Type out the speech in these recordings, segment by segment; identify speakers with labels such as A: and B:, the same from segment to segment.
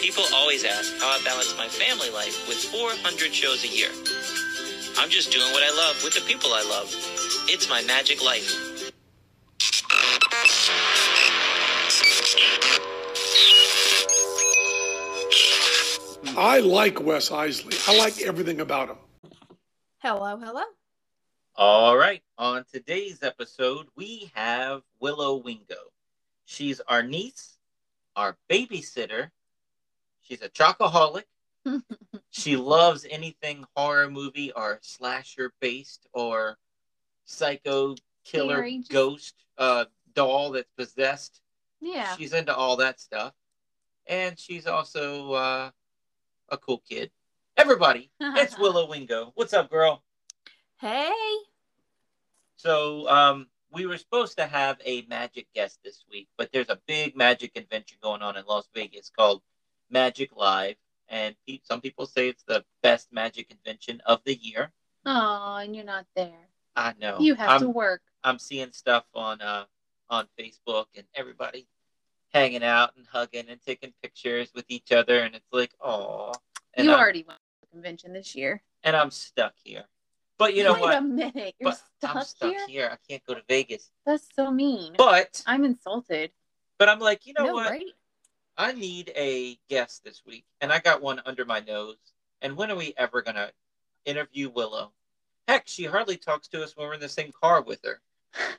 A: People always ask how I balance my family life with 400 shows a year. I'm just doing what I love with the people I love. It's my magic life.
B: I like Wes Iseli. I like everything about him.
C: Hello, hello.
D: All right. On today's episode, we have Willow Wingo. She's our niece, our babysitter. She's a chocoholic. she loves anything horror movie or slasher based or psycho killer ghost uh, doll that's possessed.
C: Yeah.
D: She's into all that stuff. And she's also uh, a cool kid. Everybody, it's Willow Wingo. What's up, girl?
C: Hey.
D: So um, we were supposed to have a magic guest this week, but there's a big magic convention going on in Las Vegas called Magic Live, and some people say it's the best magic convention of the year.
C: Oh, and you're not there.
D: I know.
C: You have
D: I'm,
C: to work.
D: I'm seeing stuff on uh, on Facebook and everybody hanging out and hugging and taking pictures with each other, and it's like, oh. And
C: you
D: I'm,
C: already went to the convention this year.
D: and I'm stuck here. But you know
C: Wait
D: what?
C: a minute. You're stuck,
D: I'm stuck
C: here?
D: here. I can't go to Vegas.
C: That's so mean.
D: But
C: I'm insulted.
D: but I'm like, you know
C: no,
D: what?
C: right?
D: I need a guest this week, and I got one under my nose. And when are we ever gonna interview Willow? Heck, she hardly talks to us when we're in the same car with her.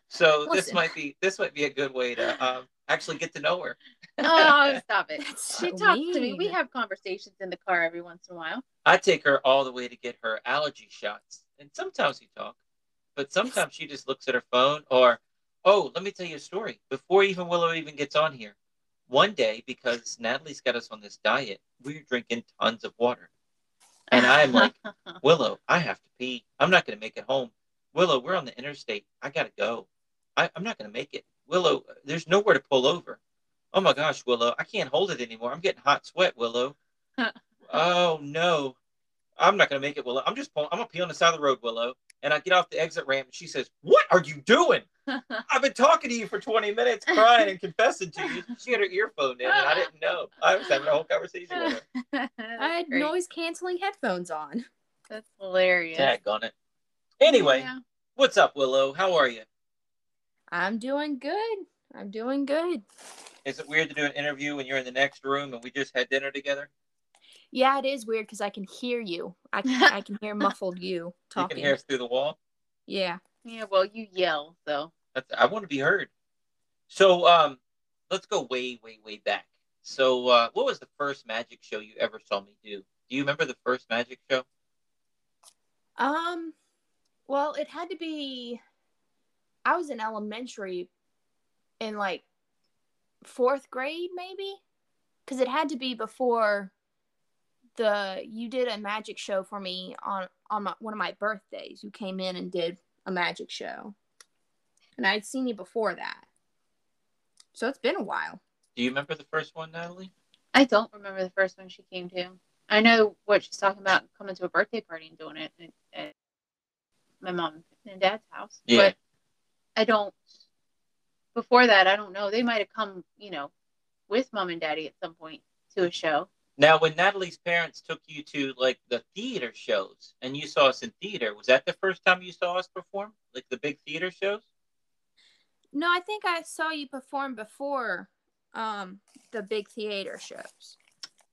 D: So this might be this might be a good way to um, actually get to know her.
C: Oh, stop it. That's she
E: so
C: talks to me. We have conversations in the car every once in a while.
D: I take her all the way to get her allergy shots, and sometimes we talk, but sometimes she just looks at her phone. Or, oh, let me tell you a story. Before even Willow even gets on here, one day because Natalie's got us on this diet, we we're drinking tons of water, and I'm like. Willow, I have to pee. I'm not going to make it home. Willow, we're on the interstate. I got to go. I, I'm not going to make it. Willow, there's nowhere to pull over. Oh my gosh, Willow, I can't hold it anymore. I'm getting hot sweat, Willow. oh no. I'm not going to make it, Willow. I'm just pulling, I'm going to pee on the side of the road, Willow. And I get off the exit ramp and she says, What are you doing? I've been talking to you for 20 minutes, crying and confessing to you. She had her earphone in and I didn't know. I was having a whole conversation with her.
E: I had
C: Great.
E: noise canceling headphones on.
C: That's hilarious.
D: Tag on it. Anyway,
C: Yeah.
D: what's up, Willow? How are you?
E: I'm doing good. I'm doing good.
D: Is it weird to do an interview when you're in the next room and we just had dinner together?
E: Yeah, it is weird because I can hear you. I can, I can hear muffled you
D: You
E: talking.
D: can hear us through the wall.
E: Yeah.
C: Yeah, well, you yell, so.
D: That's, I want to be heard. So, um, let's go way, way, way back. So, uh, what was the first magic show you ever saw me do? Do you remember the first magic show?
E: Um. Well, it had to be. I was in elementary, in like fourth grade, maybe, because it had to be before the you did a magic show for me on on my, one of my birthdays. You came in and did a magic show, and I'd seen you before that. So it's been a while.
D: Do you remember the first one, Natalie?
C: I don't remember the first one she came to. I know what she's talking about coming to a birthday party and doing it at, at my mom and dad's house.
D: Yeah.
C: But I don't, before that, I don't know. They might have come, you know, with mom and daddy at some point to a show.
D: Now, when Natalie's parents took you to like the theater shows and you saw us in theater, was that the first time you saw us perform? Like the big theater shows?
E: No, I think I saw you perform before um the big theater shows.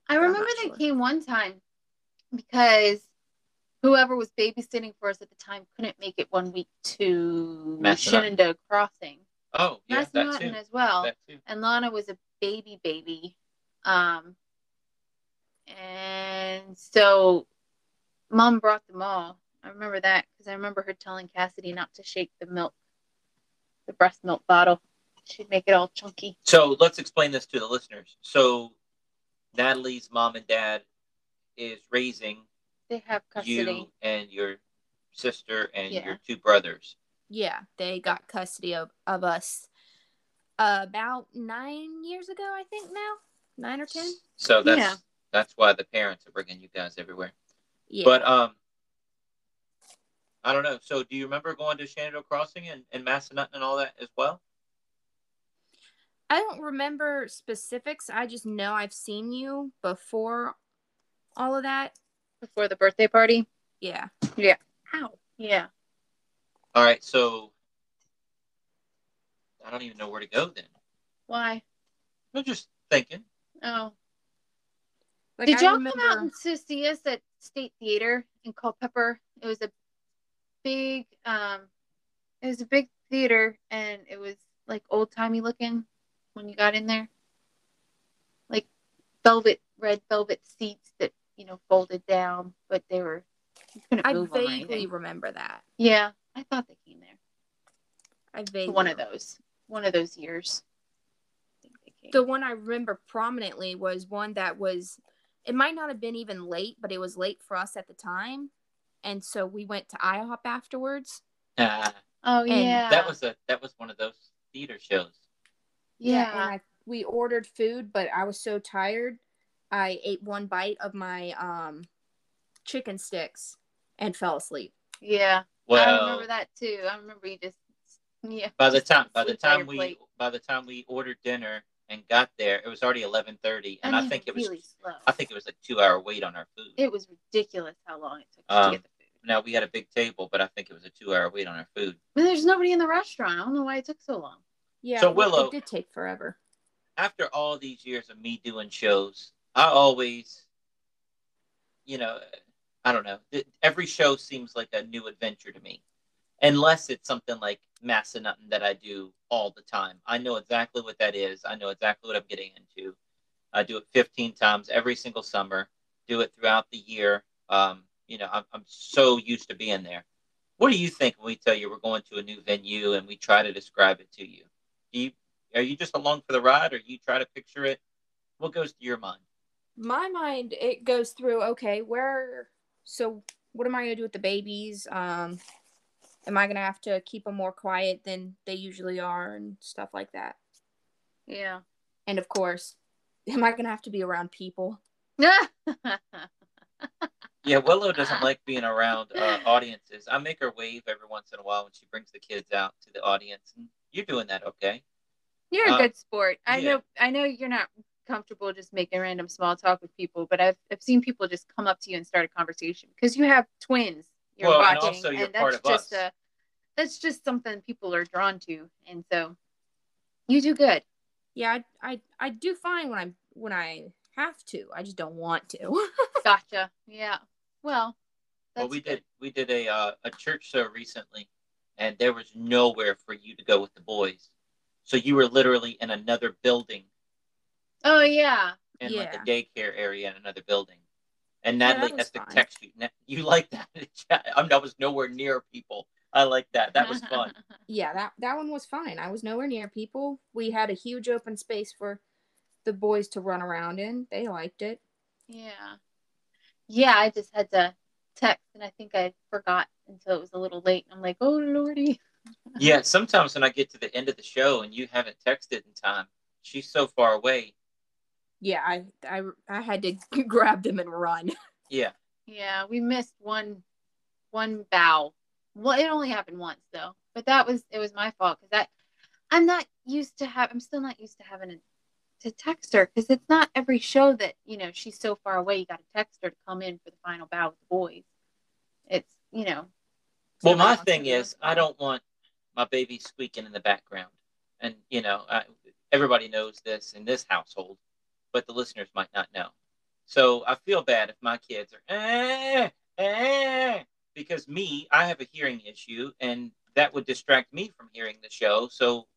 C: I remember
E: not
C: they
E: sure.
C: came one time because whoever was babysitting for us at the time couldn't make it one week to
D: Massanutten.
C: Shenandoah Crossing.
D: Oh, yeah, that too.
C: As well.
D: That too.
C: and Lana was a baby baby. Um, and so mom brought them all. I remember that because I remember her telling Cassidy not to shake the milk, the breast milk bottle. She'd make it all chunky.
D: So let's explain this to the listeners. So Natalie's mom and dad is raising
C: They have custody.
D: you and your sister and
C: Yeah.
D: your two brothers.
E: Yeah, they got custody of, of us about nine years ago, I think now. Nine or ten?
D: So that's
C: Yeah.
D: That's why the parents are bringing you guys everywhere.
E: Yeah.
D: But um, I don't know. So do you remember going to Shenandoah Crossing and, and Massanutten and all that as well?
E: I don't remember specifics. I just know I've seen you before all of that.
C: Before the birthday party.
E: Yeah.
C: Ow. Yeah.
D: All right, so I don't even know where to go then.
C: Why?
D: I'm just thinking.
C: Oh.
E: Like,
C: Did
E: I
C: y'all
E: remember,
C: come out and to see us at State Theater in Culpeper? It was a big, um, it was a big theater, and it was like old timey looking when you got in there, like velvet, red velvet seats that you know folded down, but they were
E: I
C: move 'em or
E: vaguely remember that.
C: Yeah, I thought they came there.
E: I vaguely
C: One of those, one of those years. I think they came.
E: The one I remember prominently was one that was it might not have been even late, but it was late for us at the time. And so we went to IHOP afterwards.
D: Ah,
C: oh yeah,
D: that was a that was one of those theater shows.
C: yeah.
E: And I, we ordered food, but I was so tired. I ate one bite of my um chicken sticks and fell asleep.
C: Yeah,
D: well, I
C: remember that too. I remember you just yeah.
D: by the time by the time we
C: plate.
D: by the time we ordered dinner and got there, it was already eleven thirty, and I
C: mean,
D: think it was
C: really slow.
D: I think it was a two hour wait on our food.
C: it was ridiculous how long it took
D: Um,
C: to get the food.
D: now we had a big table, but I think it was a two hour wait on our food.
C: But there's nobody in the restaurant. I don't know why it took so long.
E: Yeah.
D: So,
E: it-
D: Willow-
E: it did take forever.
D: After all these years of me doing shows, I always, you know, I don't know. Every show seems like a new adventure to me, unless it's something like Massanutten that I do all the time. I know exactly what that is. I know exactly what I'm getting into. I do it 15 times every single summer. Do it throughout the year. Um, you know, I'm, I'm so used to being there. What do you think when we tell you we're going to a new venue and we try to describe it to you? Do you are you just along for the ride, or you try to picture it? What goes to your mind?
E: My mind it goes through, okay, where so what am I gonna do with the babies? Um am I gonna have to keep them more quiet than they usually are and stuff like that?
C: Yeah.
E: And of course, am I gonna have to be around people?
D: Yeah, Willow doesn't like being around uh, audiences. I make her wave every once in a while when she brings the kids out to the audience, and you're doing that okay.
C: You're a
D: Uh,
C: good sport. I
D: yeah.
C: know. I know you're not comfortable just making random small talk with people, but I've I've seen people just come up to you and start a conversation because you have twins. You're
D: Well, and
C: watching,
D: also you're
C: and
D: part
C: that's
D: of
C: just
D: us.
C: a that's just something people are drawn to, and so you do good.
E: Yeah, I I, I do fine when I'm when I have to. I just don't want to.
C: Gotcha. Yeah. Well.
D: well, we
C: good.
D: did we did a uh, a church show recently, and there was nowhere for you to go with the boys, so you were literally in another building
C: Oh yeah.
D: in like a daycare area in another building. And
E: Yeah, that
D: Natalie
E: was
D: has to
E: fine.
D: text you. You like that? I, mean, I was nowhere near people. I like that. That was fun.
E: yeah, that that one was fine. I was nowhere near people. We had a huge open space for the boys to run around in. They liked it.
C: yeah. Yeah. I just had to text, and I think I forgot until it was a little late. I'm like, oh lordy.
D: yeah, sometimes when I get to the end of the show and you haven't texted in time, she's so far away.
E: Yeah, I I I had to grab them and run.
D: Yeah.
C: Yeah, we missed one one bow. Well, it only happened once though, but that was it was my fault because that I'm not used to have. I'm still not used to having a, to text her because it's not every show that you know she's so far away. You got to text her to come in for the final bow with the boys. It's you know.
D: Well, my
C: wants
D: thing is, I don't want my baby squeaking in the background. And, you know, I, everybody knows this in this household, but the listeners might not know. So I feel bad if my kids are, eh, eh, because me, I have a hearing issue, and that would distract me from hearing the show. So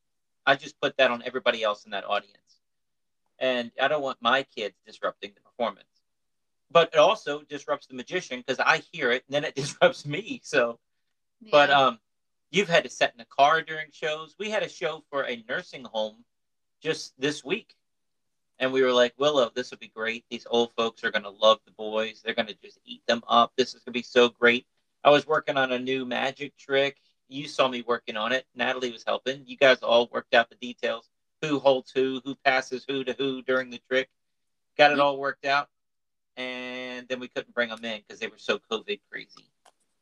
D: I just put that on everybody else in that audience. And I don't want my kids disrupting the performance. But it also disrupts the magician because I hear it and then it disrupts me. So but um, you've had to sit in a car during shows. We had a show for a nursing home just this week, and we were like, Willow, this would be great. These old folks are gonna love the boys. They're gonna just eat them up. This is gonna be so great. I was working on a new magic trick. You saw me working on it. Natalie was helping. You guys all worked out the details. Who holds who? Who passes who to who during the trick? Got it all worked out. And then we couldn't bring them in because they were so COVID crazy.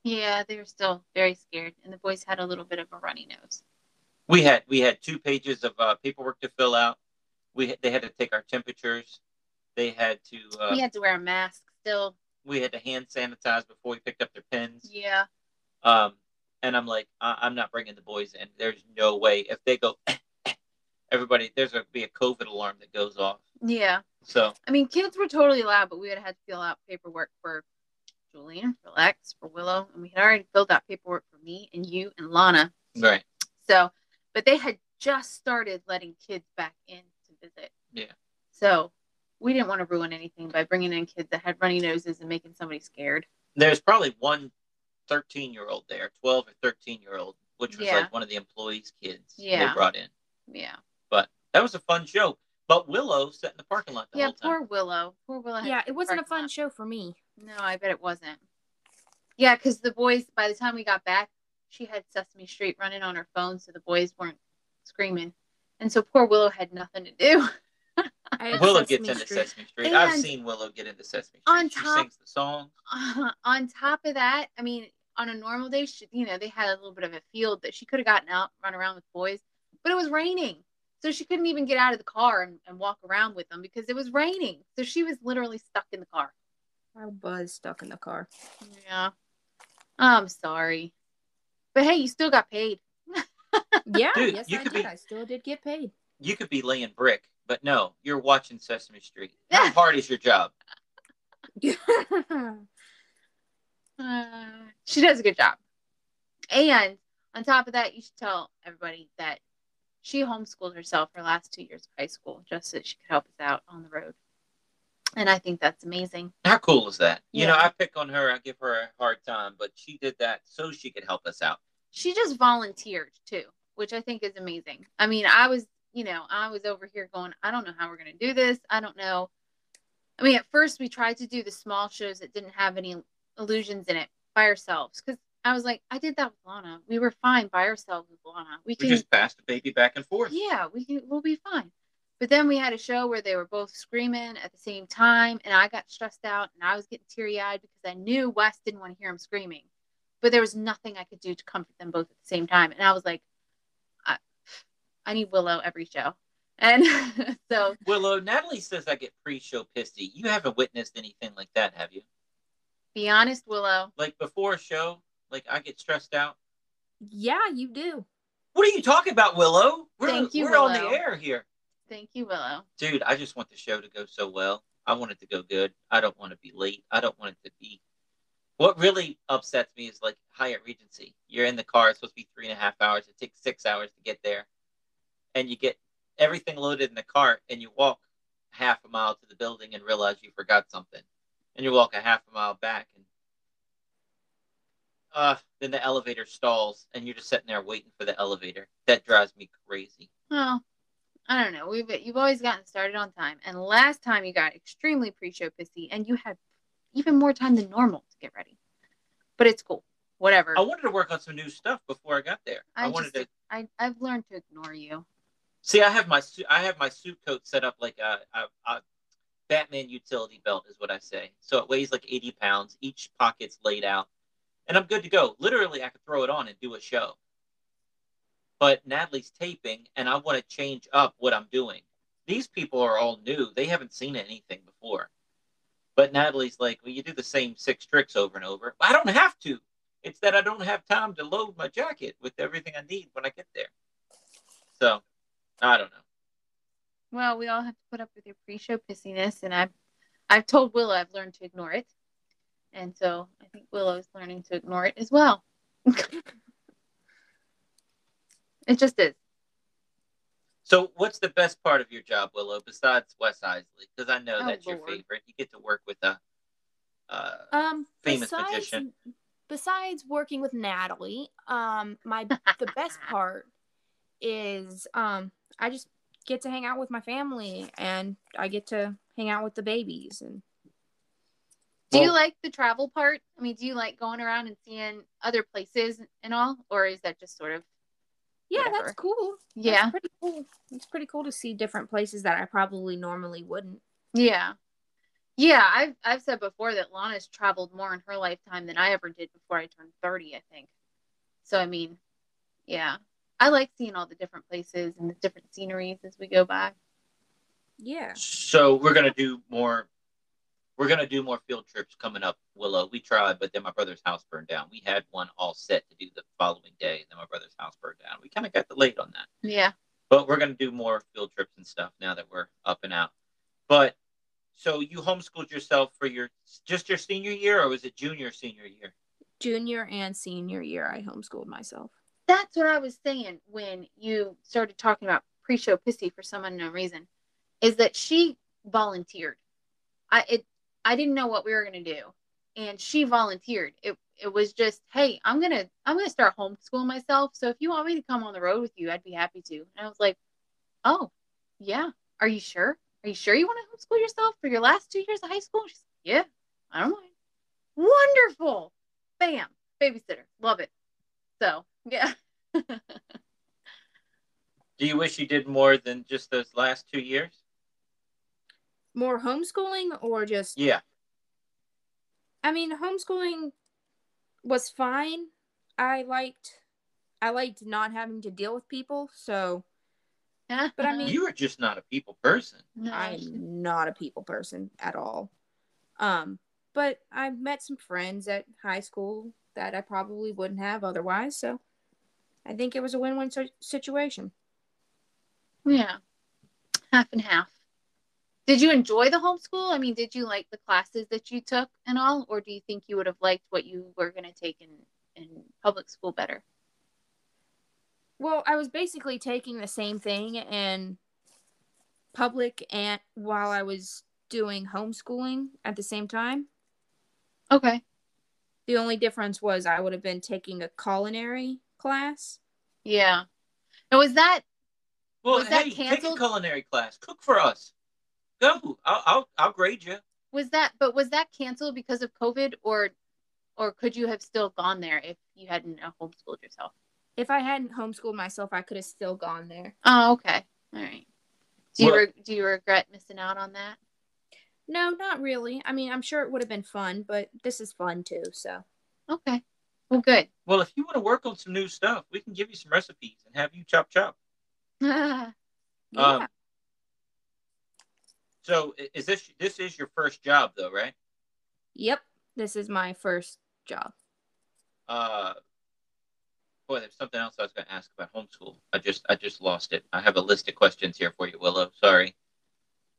C: yeah, they were still very scared, and the boys had a little bit of a runny nose.
D: we had we had two pages of uh, paperwork to fill out We they had to take our temperatures. They had to uh,
C: we had to wear a mask still.
D: We had to hand sanitize before we picked up their pens.
C: Yeah.
D: Um, and I'm like, I- I'm not bringing the boys in. There's no way if they go, everybody, there's gonna be a COVID alarm that goes off.
C: Yeah.
D: So
C: I mean, kids were totally allowed, but we would have had to fill out paperwork for Julian, for Lex, for Willow, and we had already filled out paperwork for me and you and Lana.
D: right,
C: So, but they had just started letting kids back in to visit.
D: Yeah.
C: So we didn't want to ruin anything by bringing in kids that had runny noses and making somebody scared.
D: there's probably one 13 year old there, 12 or 13 year old, which was
C: Yeah.
D: like one of the employees' kids
C: Yeah.
D: they brought in.
C: Yeah.
D: But that was a fun show. But Willow sat in the parking lot the
C: yeah.
D: whole time.
C: Poor Willow. Poor Willow.
E: Yeah, it wasn't a fun
C: lot.
E: show for me.
C: No, I bet it wasn't. Yeah, because the boys, by the time we got back, she had Sesame Street running on her phone, so the boys weren't screaming. And so poor Willow had nothing to do.
E: I
D: Willow
E: Sesame
D: gets into
E: Street.
D: Sesame Street. I've seen Willow get into Sesame Street.
C: on
D: she
C: top-
D: sings the song.
C: on top of that, I mean, on a normal day, she, you know, they had a little bit of a field that she could have gotten out, run around with boys, but it was raining. So she couldn't even get out of the car and, and walk around with them because it was raining. So she was literally stuck in the car.
E: I was stuck in the car.
C: Yeah. I'm sorry. But hey, you still got paid.
E: Yeah,
D: Dude,
E: yes,
D: you
E: I
D: could
E: did.
D: be-
E: I still did get paid.
D: You could be laying brick, but no, you're watching Sesame Street. How hard is your job?
C: Uh, she does a good job. And on top of that, you should tell everybody that she homeschooled herself her last two years of high school just so she could help us out on the road. And I think that's amazing.
D: How cool is that? You know, I pick on her, I give her a hard time, but she did that so she could help us out.
C: She just volunteered too, which I think is amazing. I mean, I was, you know, I was over here going, I don't know how we're going to do this. I don't know. I mean, at first we tried to do the small shows that didn't have any illusions in it by ourselves because I was like, I did that with Lana. We were fine by ourselves with Lana. We
D: We
C: can,
D: just passed the baby back and forth.
C: yeah, we can, we'll be fine. But then we had a show where they were both screaming at the same time, and I got stressed out and I was getting teary eyed because I knew Wes didn't want to hear him screaming. But there was nothing I could do to comfort them both at the same time. And I was like, I need Willow every show. And so,
D: Willow, Natalie says I get pre-show pissy. You haven't witnessed anything like that, have you?
C: be honest, Willow.
D: Like before a show, like I get stressed out.
E: yeah, you do.
D: What are you talking about, Willow? We're,
C: Thank you,
D: we're on the air here.
C: Thank you, Willow.
D: Dude, I just want the show to go so well. I want it to go good. I don't want to be late. I don't want it to be. What really upsets me is like Hyatt Regency. You're in the car. It's supposed to be three and a half hours. It takes six hours to get there, and you get everything loaded in the cart, and you walk half a mile to the building and realize you forgot something, and you walk a half a mile back, and uh, then the elevator stalls, and you're just sitting there waiting for the elevator. That drives me crazy.
C: Well, I don't know. We've you've always gotten started on time, and last time you got extremely pre-show pissy, and you had even more time than normal to get ready. But it's cool. Whatever.
D: I wanted to work on some new stuff before I got there. I,
C: I
D: wanted
C: just-
D: to
C: I I've learned to ignore you.
D: See. I have my suit. I have my suit coat set up like a, a, a Batman utility belt, is what I say. So it weighs like eighty pounds. Each pocket's laid out, and I'm good to go. Literally, I could throw it on and do a show. But Natalie's taping, and I want to change up what I'm doing. These people are all new; they haven't seen anything before. But Natalie's like, "Well, you do the same six tricks over and over." I don't have to. It's that I don't have time to load my jacket with everything I need when I get there. So, I don't know.
C: Well, we all have to put up with your pre-show pissiness, and I've I've told Willow I've learned to ignore it, and so I think Willow's learning to ignore it as well. it just is.
D: So, what's the best part of your job, Willow, besides Wes Iseli? Because I know
C: Oh,
D: that's your favorite. You get to work with a. Uh,
E: Um,
D: Famous
E: besides,
D: magician.
E: Besides working with Natalie, um, my the best part is um, I just get to hang out with my family and I get to hang out with the babies and
C: Do you like the travel part? I mean, do you like going around and seeing other places and all, or is that just sort of
E: yeah,
C: Whatever.
E: that's cool. That's
C: yeah,
E: pretty cool. It's pretty cool to see different places that I probably normally wouldn't.
C: yeah, yeah? I've I've said before that Lana's traveled more in her lifetime than I ever did before I turned thirty. I think. So I mean, yeah, I like seeing all the different places and the different sceneries as we go by.
E: Yeah.
D: So we're gonna do more. We're gonna do more field trips coming up, Willow. We tried, but then my brother's house burned down. We had one all set to do the following day, and then my brother's house burned down. We kind of got delayed on that,
C: Yeah.
D: but we're gonna do more field trips and stuff now that we're up and out. But so you homeschooled yourself for your just your senior year, or was it junior senior year?
E: Junior and senior year, I homeschooled myself.
C: That's what I was saying when you started talking about pre-show pissy for some unknown reason. Is that she volunteered? I it I didn't know what we were gonna do, and she volunteered. It it was just, hey, I'm gonna I'm gonna start homeschooling myself. So if you want me to come on the road with you, I'd be happy to. And I was like, oh, yeah. Are you sure? Are you sure you want to homeschool yourself for your last two years of high school? Like, yeah, I don't mind. Wonderful. Bam. Babysitter. Love it. So yeah.
D: Do you wish you did more than just those last two years?
E: More homeschooling or just
D: Yeah.
E: I mean, homeschooling was fine. I liked I liked not having to deal with people, so But I mean-
D: You are just not a people person.
E: I'm not a people person at all. Um, but I met some friends at high school that I probably wouldn't have otherwise, so I think it was a win-win si- situation.
C: Yeah. Half and half. Did you enjoy the homeschool? I mean, did you like the classes that you took and all, or do you think you would have liked what you were going to take in, in public school better?
E: Well, I was basically taking the same thing in public and while I was doing homeschooling at the same time.
C: Okay.
E: The only difference was I would have been taking a culinary class.
C: Yeah. And was that
D: Well,
C: Was that
D: hey, take a culinary class. Cook for us. Go. I'll I'll, I'll grade you.
C: was that but was that canceled because of COVID or or could you have still gone there if you hadn't homeschooled yourself?
E: If I hadn't homeschooled myself, I could have still gone there.
C: Oh, okay. All right. Do you
D: Well-
C: re- do you regret missing out on that?
E: No, not really. I mean, I'm sure it would have been fun, but this is fun too. So
C: Okay. Well, good.
D: Well, if you want to work on some new stuff, we can give you some recipes and have you chop chop.
E: yeah,
D: Um, So is this this is your first job though, right?
E: yep. This is my first job.
D: Uh, boy, there's something else I was going to ask about homeschool. I just I just lost it. I have a list of questions here for you, Willow. Sorry.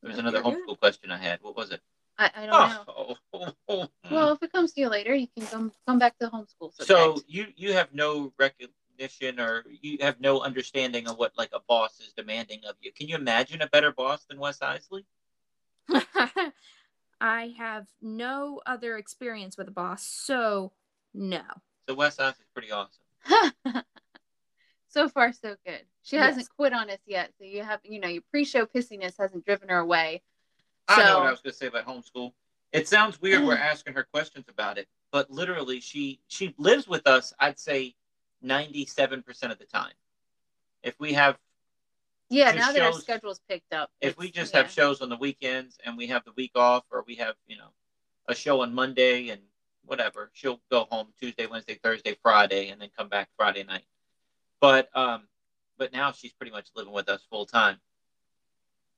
D: There was another homeschool question I had. What was it?
C: I, I don't know.
D: Oh,
C: Well, if it comes to you later, you can come come back to homeschool.
D: so you you have no recognition or you have no understanding of what like a boss is demanding of you. Can you imagine a better boss than Wes Iseli?
E: I have no other experience with a boss, so no.
D: So Wes Iseli's pretty awesome.
C: so far, so good. She
E: Yes.
C: hasn't quit on us yet, so you have you know your pre-show pissiness hasn't driven her away.
D: I know what I was going to say about homeschool. It sounds weird we're asking her questions about it, but literally she she lives with us. I'd say ninety seven percent of the time. If we have
C: Yeah, now that our
D: shows-
C: schedule's picked up.
D: if we just
C: yeah.
D: have shows on the weekends and we have the week off, or we have you know a show on Monday and whatever, she'll go home Tuesday, Wednesday, Thursday, Friday, and then come back Friday night. But um, but now she's pretty much living with us full time.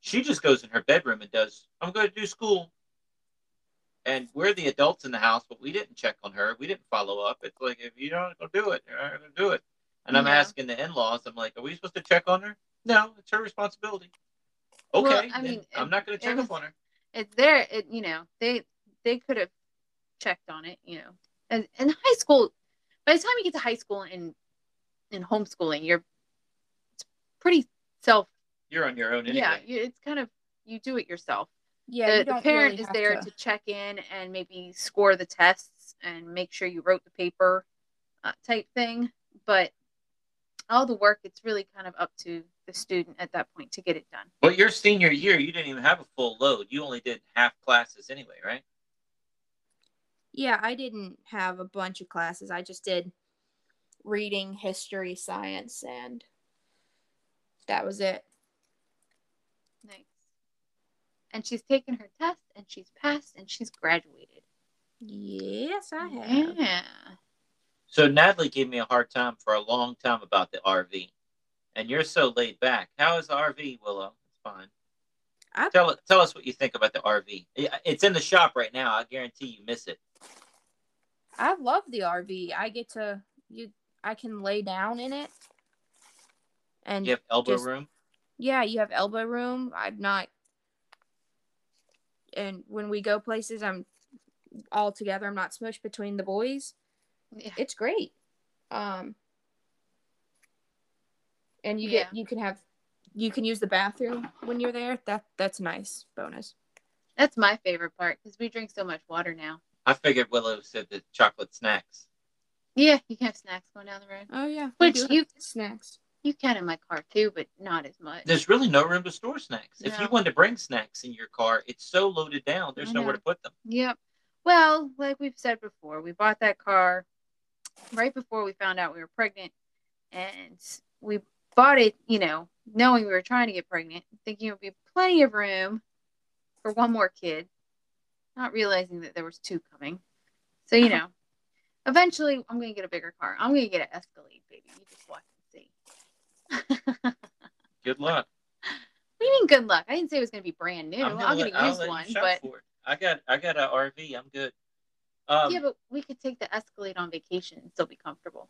D: She just goes in her bedroom and does. I'm going to do school. And we're the adults in the house, but we didn't check on her. We didn't follow up. It's like if you don't go do it, you're not going to do it. And I'm asking the in-laws. I'm like, are we supposed to check on her? No, it's her responsibility.
C: Well,
D: Okay,
C: I
D: then
C: mean,
D: I'm not going to check
C: was-
D: up on her.
C: it's there. It you know they they could have checked on it. You know, and in high school, by the time you get to high school and in homeschooling, you're it's pretty self.
D: You're on your own anyway.
C: Yeah, it's kind of you do it yourself.
E: Yeah,
C: the,
E: you
C: the parent
E: really
C: is there
E: to-
C: to check in and maybe score the tests and make sure you wrote the paper uh, type thing but all the work it's really kind of up to the student at that point to get it done
D: But your senior year, you didn't even have a full load. You only did half classes anyway, right?
E: Yeah, I didn't have a bunch of classes. I just did reading, history, science, and that was it.
C: nice and she's taken her test and she's passed and she's graduated
E: Yes, I have.
C: yeah
D: So Natalie gave me a hard time for a long time about the RV. And you're so laid back. How is the RV, Willow? It's fine.
E: I,
D: Tell tell us what you think about the RV. It's in the shop right now. I guarantee you miss it.
E: I love the RV. I get to you. I can lay down in it, and
D: You have elbow
E: Just-
D: room.
E: yeah, you have elbow room. I'm not, and when we go places, I'm all together. I'm not smushed between the boys.
C: Yeah.
E: It's great. Um, and you get you can have you can use the bathroom when you're there. That that's a nice bonus.
C: That's my favorite part because we drink so much water now.
D: I figured Willow said the chocolate snacks.
C: Yeah, you can have snacks going down the road.
E: Oh yeah,
C: Which
E: do have
C: you-
E: snacks.
C: You can in my car too, but not as much.
D: There's really no room to store snacks. If you
C: No.
D: wanted to bring snacks in your car, it's so loaded down. There's nowhere to put them.
C: Yep. Well, like we've said before, we bought that car right before we found out we were pregnant, and we bought it, you know, knowing we were trying to get pregnant, thinking it would be plenty of room for one more kid, not realizing that there was two coming. So you uh-huh. know, eventually I'm gonna get a bigger car. I'm gonna get an Escalade, baby. You just watch what
D: Good luck.
C: do you mean good luck? I didn't say it was gonna be brand new.
D: I'm
C: I'm gonna
D: I'll
C: use one, but.
D: I got I got an RV. I'm good. Um,
C: yeah, but we could take the Escalade on vacation and still be comfortable.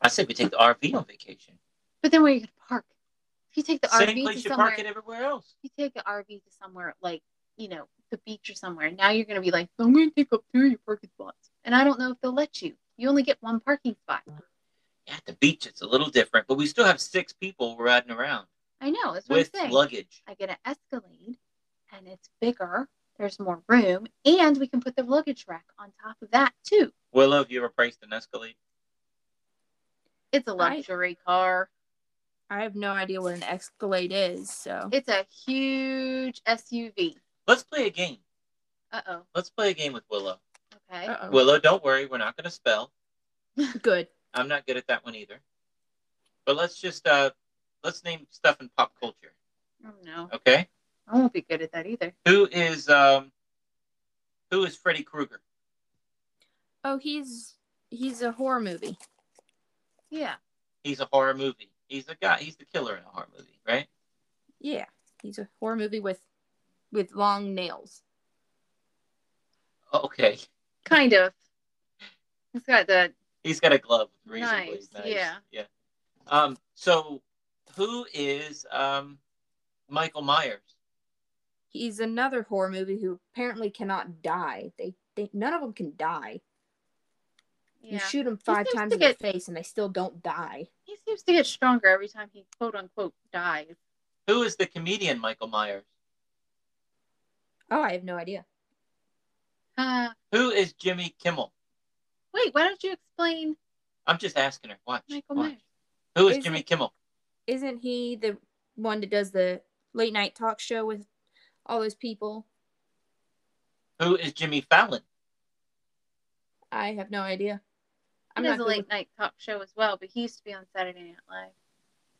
D: I said we take the RV on vacation.
C: But then where are you gonna park? If you take the
D: Same
C: RV
D: place
C: to
D: you
C: somewhere,
D: park it everywhere else.
C: if you take an RV to somewhere like you know the beach or somewhere, now you're gonna be like, I'm gonna take up two of your parking spots, and I don't know if they'll let you. You only get one parking spot.
D: Yeah, at the beach it's a little different, but we still have six people riding around
C: I know. That's what
D: with
C: I'm saying.
D: luggage.
C: I get an Escalade, and it's bigger. There's more room, and we can put the luggage rack on top of that too.
D: Willow, have you ever priced an Escalade?
C: It's a luxury car.
E: I have no idea what an Escalade is, so
C: It's a huge SUV.
D: Let's play a game.
C: Uh oh.
D: Let's play a game with Willow.
C: Okay.
E: Uh-oh.
D: Willow, don't worry, we're not going to spell.
E: good.
D: I'm not good at that one either. But let's just uh let's name stuff in pop culture.
C: Oh no,
D: Okay?
C: I won't be good at that either.
D: Who is um who is Freddy Krueger?
E: Oh, he's he's a horror movie.
C: Yeah.
D: He's a horror movie. He's the guy. He's the killer in a horror movie, right?
E: Yeah, he's a horror movie with with long nails.
D: Okay.
C: Kind of. He's got the
D: He's got a glove with razor
C: Nice.
D: Nice.
C: yeah.
D: Yeah. Um. So, who is um Michael Myers?
E: He's another horror movie who apparently cannot die. They, they none of them can die. You shoot him five times
C: to
E: in the face and they still don't die.
C: He seems to get stronger every time he quote unquote dies.
D: Who is the comedian Michael Myers?
E: Oh, I have no idea.
C: Uh,
D: Who is Jimmy Kimmel?
C: wait, why don't you explain
D: I'm just asking her. Watch.
C: Michael
D: watch.
C: Myers?
D: Who is
E: Is
D: Jimmy Kimmel?
E: Isn't he the one that does the late night talk show with all those people?
D: Who is Jimmy Fallon?
E: I have no idea.
C: He
E: I'm
C: does
E: not
C: a late
E: with-
C: night talk show as well, but he used to be on Saturday Night Live.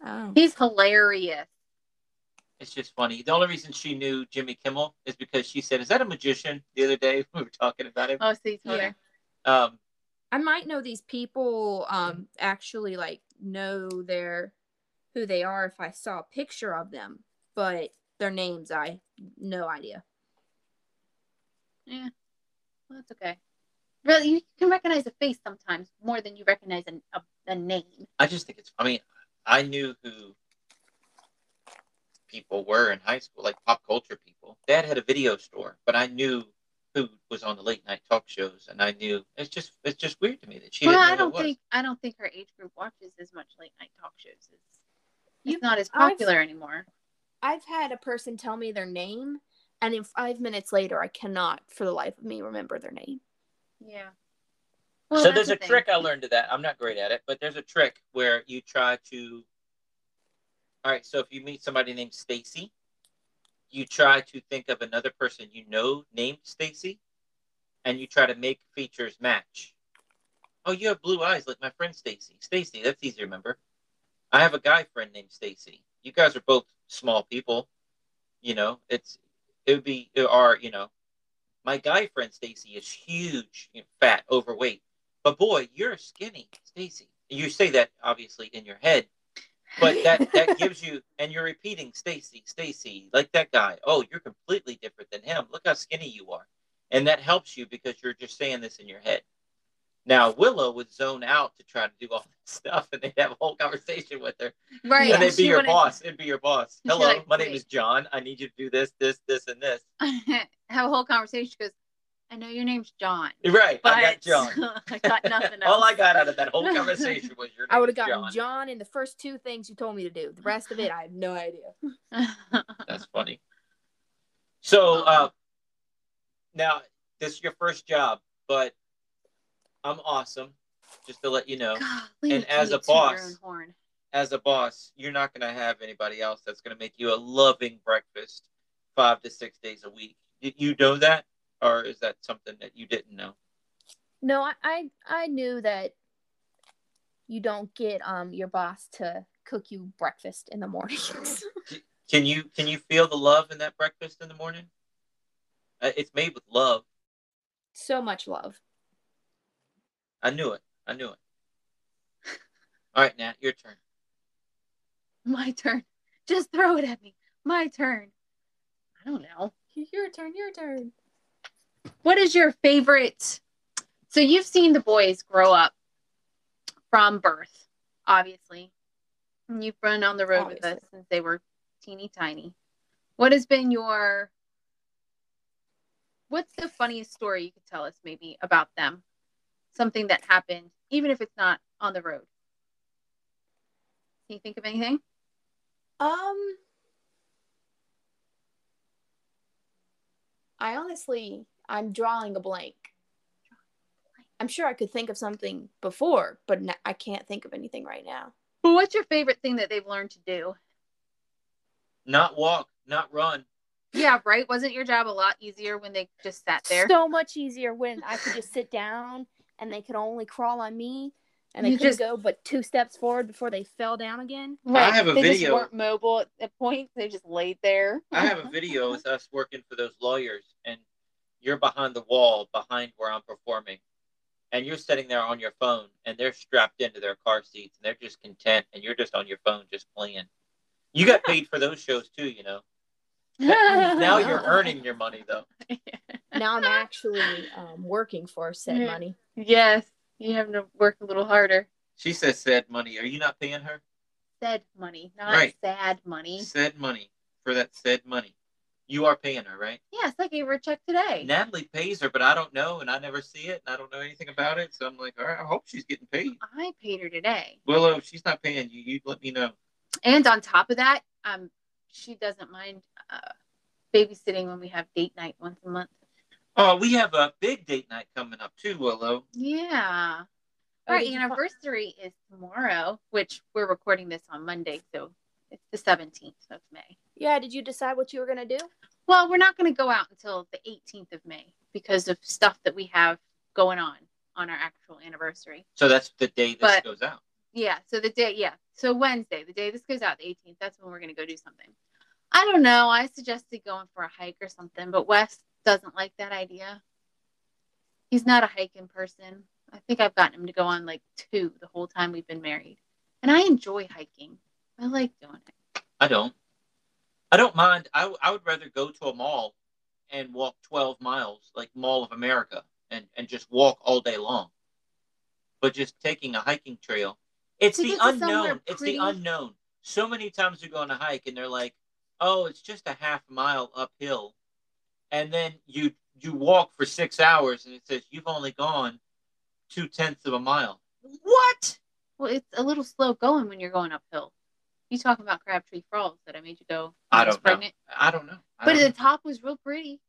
E: Oh.
C: He's hilarious.
D: It's just funny. The only reason she knew Jimmy Kimmel is because she said, "Is that a magician?" The other day we were talking about him.
C: Oh, so you told
E: Yeah.
D: Um,
E: I might know these people um actually like know their who they are if I saw a picture of them, but their names I no idea.
C: Yeah. Well, that's okay. Really, you can recognize a face sometimes more than you recognize a, a, a name.
D: I just think it's. I mean, I knew who people were in high school, like pop culture people. Dad had a video store, but I knew who was on the late night talk shows, and I knew it's just it's just weird to me that she
C: well,
D: didn't know
C: I don't
D: it was.
C: think I don't think her age group watches as much late night talk shows. It's,
E: You-
C: it's not as
E: I've-
C: popular anymore.
E: I've had a person tell me their name and in 5 minutes later I cannot for the life of me remember their name.
C: Yeah.
D: so there's a
C: thing.
D: trick I learned to that. I'm not great at it, but there's a trick where you try to. All right, so if you meet somebody named Stacy, you try to think of another person you know named Stacy, and you try to make features match. Oh, you have blue eyes like my friend Stacy. Stacy, that's easy to remember. I have a guy friend named Stacy. You guys are both small people. You know, it's it would be or you know, my guy friend Stacy is huge, you know, fat, overweight. But boy, you're skinny, Stacy. You say that obviously in your head, but that that gives you and you're repeating stacy stacy like that guy oh you're completely different than him. Look how skinny you are. And that helps you because you're just saying this in your head. Now willow would zone out to try to do all this stuff and they'd have a whole conversation with her.
C: Right.
D: and it'd be your
C: wouldn't-
D: boss. It'd be your boss. Hello
C: like,
D: my name is john. I need you to do this this this and this.
C: Have a whole conversation. She goes, I know your name's John.
D: right
C: But
D: i got john
C: I got nothing else.
D: all i got out of that whole conversation was your name
E: I would have gotten
D: john.
E: John. in the first two things you told me to do. The rest of it, I have no idea.
D: That's funny. So uh, now this is your first job, but I'm awesome. Just to let you know,
C: Golly,
D: And as a boss-
C: horn?
D: as a boss, you're not going to have anybody else that's going to make you a loving breakfast five to six days a week. Did you know that, or is that something that you didn't know?
E: No, I, I I knew that you don't get um your boss to cook you breakfast in the mornings.
D: Can you can you feel the love in that breakfast in the morning? Uh, it's made with love.
E: so much love.
D: I knew it. I knew it. All right, Nat, your turn.
C: My turn. Just throw it at me. My turn. I don't know.
E: Your turn. Your turn.
C: What is your favorite? So you've seen the boys grow up from birth, obviously. And you've run on the road with us since they were teeny tiny. What has been your what's the funniest story you could tell us maybe about them? Something that happened, even if it's not on the road. Can you think of anything?
E: Um, I honestly, I'm drawing a blank. I'm sure I could think of something before, but I can't think of anything right now.
C: Well, what's your favorite thing that they've learned to do?
D: Not walk, not run.
C: Yeah, right. Wasn't your job a lot easier when they just sat there?
E: So much easier when I could just sit down and they could only crawl on me, and they
C: You
E: couldn't
C: just-
E: go but two steps forward before they fell down again.
D: I have a
C: they
D: video.
C: just weren't mobile at that point. They just laid there.
D: I have a video with us working for those lawyers, and you're behind the wall, behind where I'm performing, and you're sitting there on your phone, and they're strapped into their car seats, and they're just content, and you're just on your phone, just playing. You got paid for those shows too, you know. Now you're earning your money though.
E: Now I'm actually um, working for said
C: Yeah.
E: money.
C: Yes, you have to work a little harder.
D: She says said money. Are you not paying her?
C: Said money, not
D: Right.
C: sad money.
D: Said money for that said money. You are paying her, right?
C: Yes, I gave her a check today.
D: Natalie pays her, but I don't know, and I never see it, and I don't know anything about it. So I'm like, all right, I hope she's getting paid.
C: I paid her today,
D: Willow, if she's not paying you, you let me know.
C: and on top of that, um, she doesn't mind uh, babysitting when we have date night once a month.
D: Oh, we have a big date night coming up too, Willow.
C: Yeah.
E: Oh,
C: Our
E: did you fi-
C: anniversary is tomorrow, which we're recording this on Monday, so it's the 17th of May.
E: Yeah, did you decide what you were gonna do?
C: Well, we're not going to go out until the 18th of May because of stuff that we have going on on our actual anniversary.
D: So that's the day this
C: But-
D: goes out.
C: Yeah, so the day, yeah, so Wednesday, the day this goes out, the 18th, that's when we're going to go do something. I don't know. I suggested going for a hike or something, but Wes doesn't like that idea. He's not a hiking person. I think I've gotten him to go on like two the whole time we've been married. And I enjoy hiking. I like doing it.
D: I don't. I don't mind. I, I would rather go to a mall and walk 12 miles, like Mall of America, and, and just walk all day long. But just taking a hiking trail, it's the unknown. It's the unknown. So many times we go on a hike and they're like, oh, it's just a half mile uphill. And then you you walk for six hours and it says you've only gone two tenths of a mile. What?
C: Well, it's a little slow going when you're going uphill. You talking about Crabtree Falls that I made you go
D: I don't know.
C: pregnant?
D: I don't know. I
C: But
D: don't
C: the
D: know.
C: top was real pretty.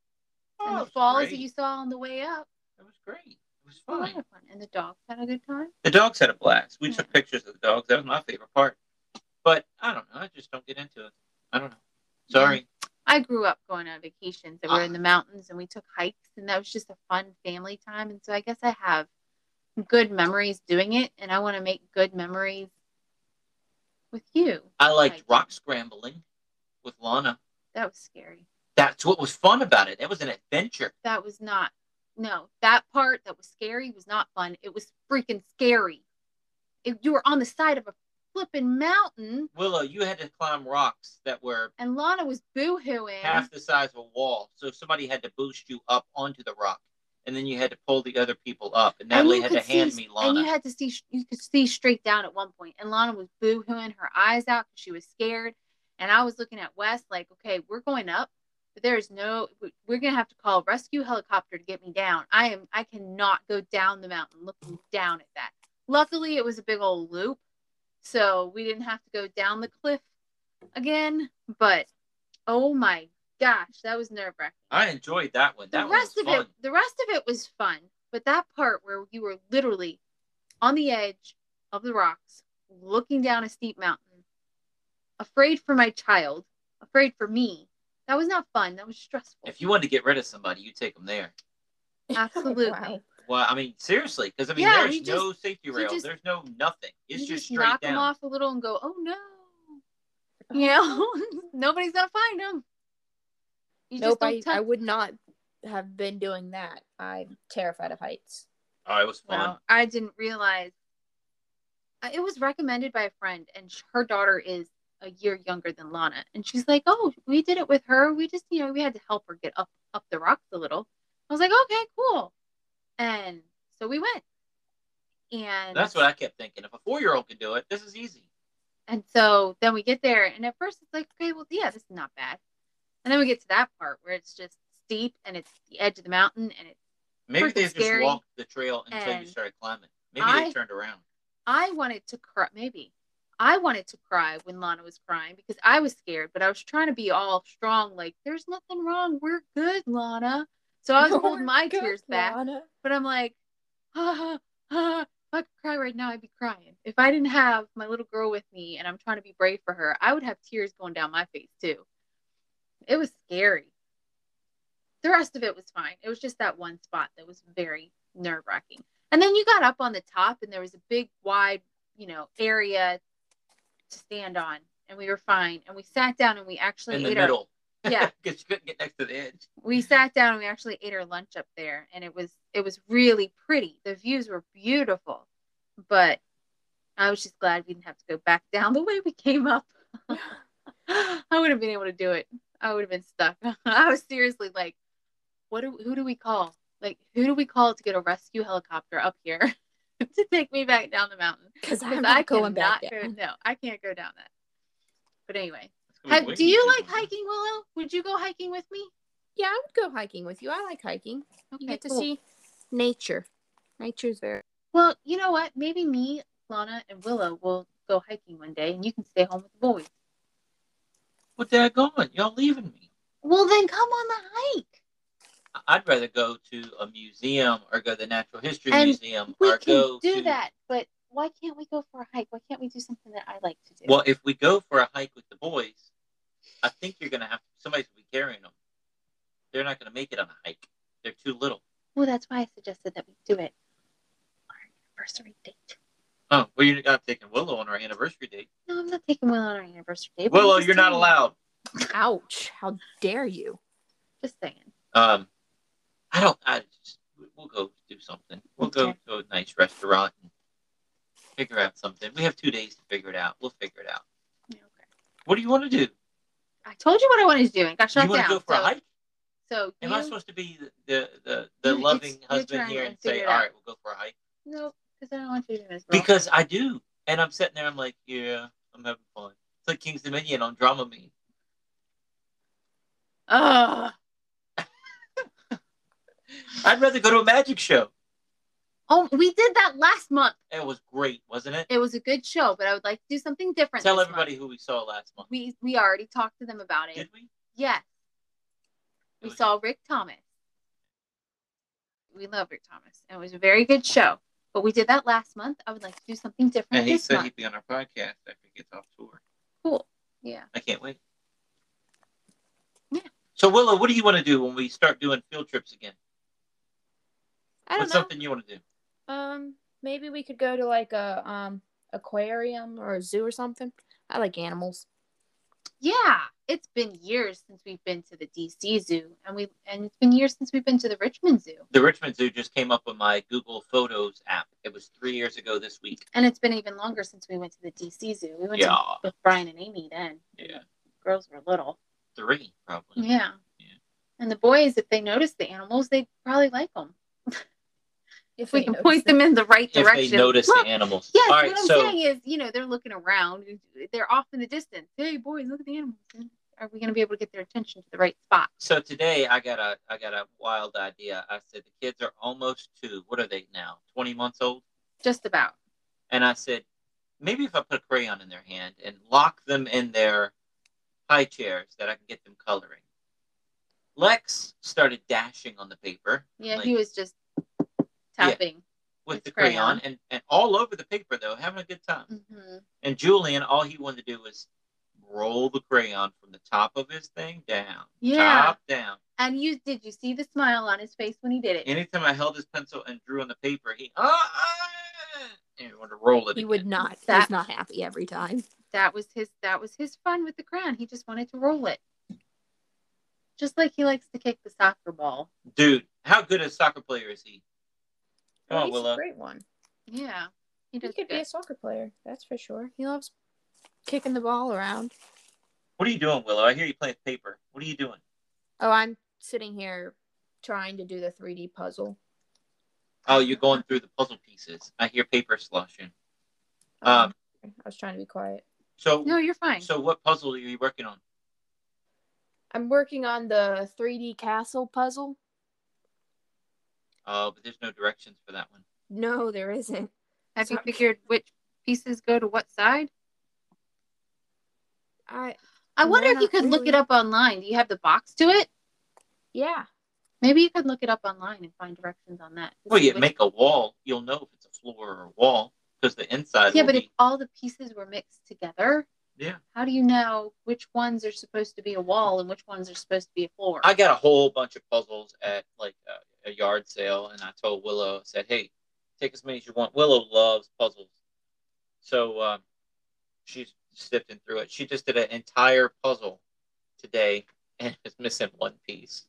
D: Oh,
C: and the falls
D: great.
C: that you saw on the way up.
D: It was great. It was
C: A lot
D: fun.
C: fun. And the dogs had a good time.
D: The dogs had a blast. We
C: Yeah.
D: took pictures of the dogs. That was my favorite part. But I don't know. I just don't get into it. I don't know. Sorry.
C: I grew up going on vacations that were
D: Ah.
C: in the mountains and we took hikes and that was just a fun family time. And so I guess I have good memories doing it and I want to make good memories with you.
D: I liked
C: Hiking.
D: rock scrambling with Lana.
C: That was scary.
D: That's what was fun about it. It was an adventure.
C: That was not, no, that part that was scary was not fun. It was freaking scary. If you were on the side of a flipping mountain,
D: Willow, you had to climb rocks that were
C: and Lana was boo-hooing.
D: half the size of a wall. So somebody had to boost you up onto the rock, and then you had to pull the other people up. And
C: And
D: Natalie
C: you
D: had to
C: see-
D: hand me
C: And you had to see, you could see straight down at one point. and Lana was boo-hooing her eyes out because she was scared. And I was looking at Wes like, okay, we're going up, but there is no, we're gonna have to call a rescue helicopter to get me down. I am, I cannot go down the mountain looking down at that. Luckily, it was a big old loop, so we didn't have to go down the cliff again. But oh my gosh, that was nerve wracking
D: I enjoyed that one.
C: the
D: That one
C: rest
D: was
C: of
D: fun.
C: it the rest of it was fun but that part where you were literally on the edge of the rocks looking down a steep mountain afraid for my child afraid for me that was not fun that was stressful
D: If you wanted to get rid of somebody, you take them there.
C: Absolutely.
E: Wow.
D: Well, I mean, seriously, because I mean,
C: Yeah,
D: there's
C: you
D: no safety
C: you
D: rail.
C: just-
D: there's no nothing. It's
C: you
D: just,
C: just
D: straight
C: knock
D: down.
C: them off a little and go oh no you know nobody's gonna find them you
E: nope,
C: just don't
E: I,
C: touch
E: I would not have been doing that. I'm terrified of heights.
D: Oh, it was fun.
C: Well, I didn't realize uh, it was recommended by a friend, and her daughter is a year younger than Lana, and she's like, "Oh, we did it with her. We just, you know, we had to help her get up up the rocks a little." I was like, "Okay, cool," and so we went, and
D: That's what I kept thinking. If a four year old can do it, this is easy.
C: and so then we get there, and at first it's like, "Okay, well, yeah, this is not bad," and then we get to that part where it's just steep and it's the edge of the mountain, and it's
D: Maybe
C: Freaking
D: they just walked the trail until you started climbing. Maybe
C: I-
D: they turned around.
C: I wanted to cry. Maybe I wanted to cry when Lana was crying because I was scared, but I was trying to be all strong, like there's nothing wrong. We're good, Lana. So I was holding my
E: Good,
C: tears back,
E: Lana.
C: but I'm like, ah, ah, if I could cry right now, I'd be crying. If I didn't have my little girl with me and I'm trying to be brave for her, I would have tears going down my face too. It was scary. The rest of it was fine. It was just that one spot that was very nerve wracking. And then you got up on the top and there was a big wide, you know, area to stand on and we were fine. And we sat down and we actually
D: In the
C: ate
D: middle.
C: our yeah,
D: Because you couldn't get next to the edge.
C: we sat down and we actually ate our lunch up there and it was it was really pretty. The views were beautiful. But I was just glad we didn't have to go back down the way we came up. I would have been able to do it. I would have been stuck. I was seriously like, what do who do we call? Like who do we call to get a rescue helicopter up here to take me back down the mountain?
E: Because
C: Because
E: I'm
C: I
E: not going back
C: go no, I can't go down that. But anyway.
D: It's
C: Have- do you like hiking, Willow? Would you go hiking with me?
E: Yeah, I would go hiking with you. I like hiking.
C: Okay,
E: you get to
C: cool.
E: see nature. Nature's very.
C: Well, you know what? Maybe me, Lana, and Willow will go hiking one day, and you can stay home with the boys.
D: Well, Dad, going. Y'all leaving me.
C: Well, then come on the hike.
D: I'd rather go to a museum or go to the Natural History
C: And
D: Museum
C: We
D: or
C: can
D: go
C: do
D: to.
C: that, but why can't we go for a hike? Why can't we do something that I like to do?
D: Well, if we go for a hike with the boys, I think you're going to have somebody's to be carrying them. They're not going to make it on a hike. They're too little.
C: Well, that's why I suggested that we do it on our anniversary date.
D: Oh, well, you're not taking Willow on our anniversary date.
C: No, I'm not taking Willow on our anniversary date. but
D: Willow, you're not allowed.
E: Ouch! How dare you?
C: Just saying.
D: Um, I don't. I just we'll go do something. We'll go to a nice restaurant and figure out something. We have two days to figure it out. We'll figure it out.
C: Okay.
D: What do you want to do?
C: I told you what I wanted to do and got shut
D: you want
C: down.
D: to go for
C: so,
D: a hike?
C: so
D: Am
C: you,
D: I supposed to be the the the, the loving husband here
C: and
D: and say,
C: figure it
D: "All
C: out."
D: right, we'll go for a hike"?
C: no, because I don't want you to miss.
D: Because I do, and I'm sitting there. I'm like, "Yeah, I'm having fun." It's like Kings Dominion on Dramamine.
C: Ugh.
D: I'd rather go to a magic show.
C: Oh, we did that last month.
D: It was great, wasn't it?
C: It was a good show, but I would like to do something different.
D: Tell everybody
C: month.
D: who we saw last month.
C: We we already talked to them about it.
D: Did we?
C: Yes.
D: It
C: We
D: was-
C: saw Rick Thomas. We love Rick Thomas. It was a very good show. But we did that last month. I would like to do something different
D: And he
C: this
D: said
C: month.
D: he'd be on our podcast after he gets off tour.
C: Cool. Yeah.
D: I can't wait.
C: Yeah.
D: So Willow, what do you want to do when we start doing field trips again?
E: I don't
D: What's
E: know.
D: something you want to do?
E: Um, maybe we could go to like a um aquarium or a zoo or something. I like animals.
C: Yeah, it's been years since we've been to the DC Zoo, and we and it's been years since we've been to the Richmond Zoo,
D: The Richmond Zoo just came up on my Google Photos app. It was three years ago this week.
C: and it's been even longer since we went to the DC Zoo. We went
D: Yeah.
C: to with Brian and Amy then.
D: Yeah.
C: girls were little.
D: Three, probably.
C: Yeah.
D: Yeah.
C: And the boys, if they notice the animals, they probably like them.
E: If
C: we can point
E: them.
C: them in the right
D: If they
C: direction.
D: notice
C: Look,
D: the animals.
C: Yes,
D: All right,
C: what I'm
D: so
C: saying is, you know, they're looking around. They're off in the distance. Hey, boys, look at the animals. Are we going to be able to get their attention to the right spot?
D: so today I got a I got a wild idea. I said the kids are almost two. What are they now? Twenty months old?
C: Just about.
D: And I said, maybe if I put a crayon in their hand and lock them in their high chairs that I can get them coloring. Lex started dashing on the paper
C: Yeah,
D: Like-
C: he was just tapping.
D: with
C: With
D: the crayon,
C: crayon.
D: and, and all over the paper though, having a good time.
C: hmm
D: And Julian, all he wanted to do was roll the crayon from the top of his thing down.
C: Yeah.
D: Top down.
C: And you did you see the smile on his face when he did it?
D: Anytime I held his pencil and drew on the paper, he ah, ah and he wanted to roll it.
E: He
D: again.
E: would not. He
C: That-
E: was not happy every time.
C: that was his that was his fun with the crayon. He just wanted to roll it. Just like he likes to kick the soccer ball.
D: Dude, how good a soccer player is he? Come
E: Oh,
D: on,
E: he's
D: Willow.
E: a great one.
C: Yeah. He
E: He
C: does
E: could be a soccer player. That's for sure. He loves kicking the ball around.
D: What are you doing, Willow? I hear you playing paper. What are you doing?
E: Oh, I'm sitting here trying to do the 3D puzzle.
D: Oh, you're going through the puzzle pieces. I hear paper sloshing. Um,
E: I was trying to be quiet.
D: so,
C: No, you're fine.
D: so what puzzle are you working on?
E: I'm working on the 3D castle puzzle.
D: Oh, but there's no directions for that one.
E: No, there isn't.
C: Have you
E: Sorry.
C: figured which pieces go to what side?
E: I
C: I wonder if you
E: not
C: could look it up online. Do you have the box to it?
E: yeah.
C: Maybe you could look it up online and find directions on that.
D: Well, you make a wall, you'll know if it's a floor or a wall because the inside.
C: Yeah,
D: will
C: but if all the pieces were mixed together,
D: yeah,
C: how do you know which ones are supposed to be a wall and which ones are supposed to be a floor?
D: I got a whole bunch of puzzles at like a, a yard sale, and I told Willow, I said, "Hey, take as many as you want." Willow loves puzzles, so um, she's sifting through it. She just did an entire puzzle today, and is missing one piece.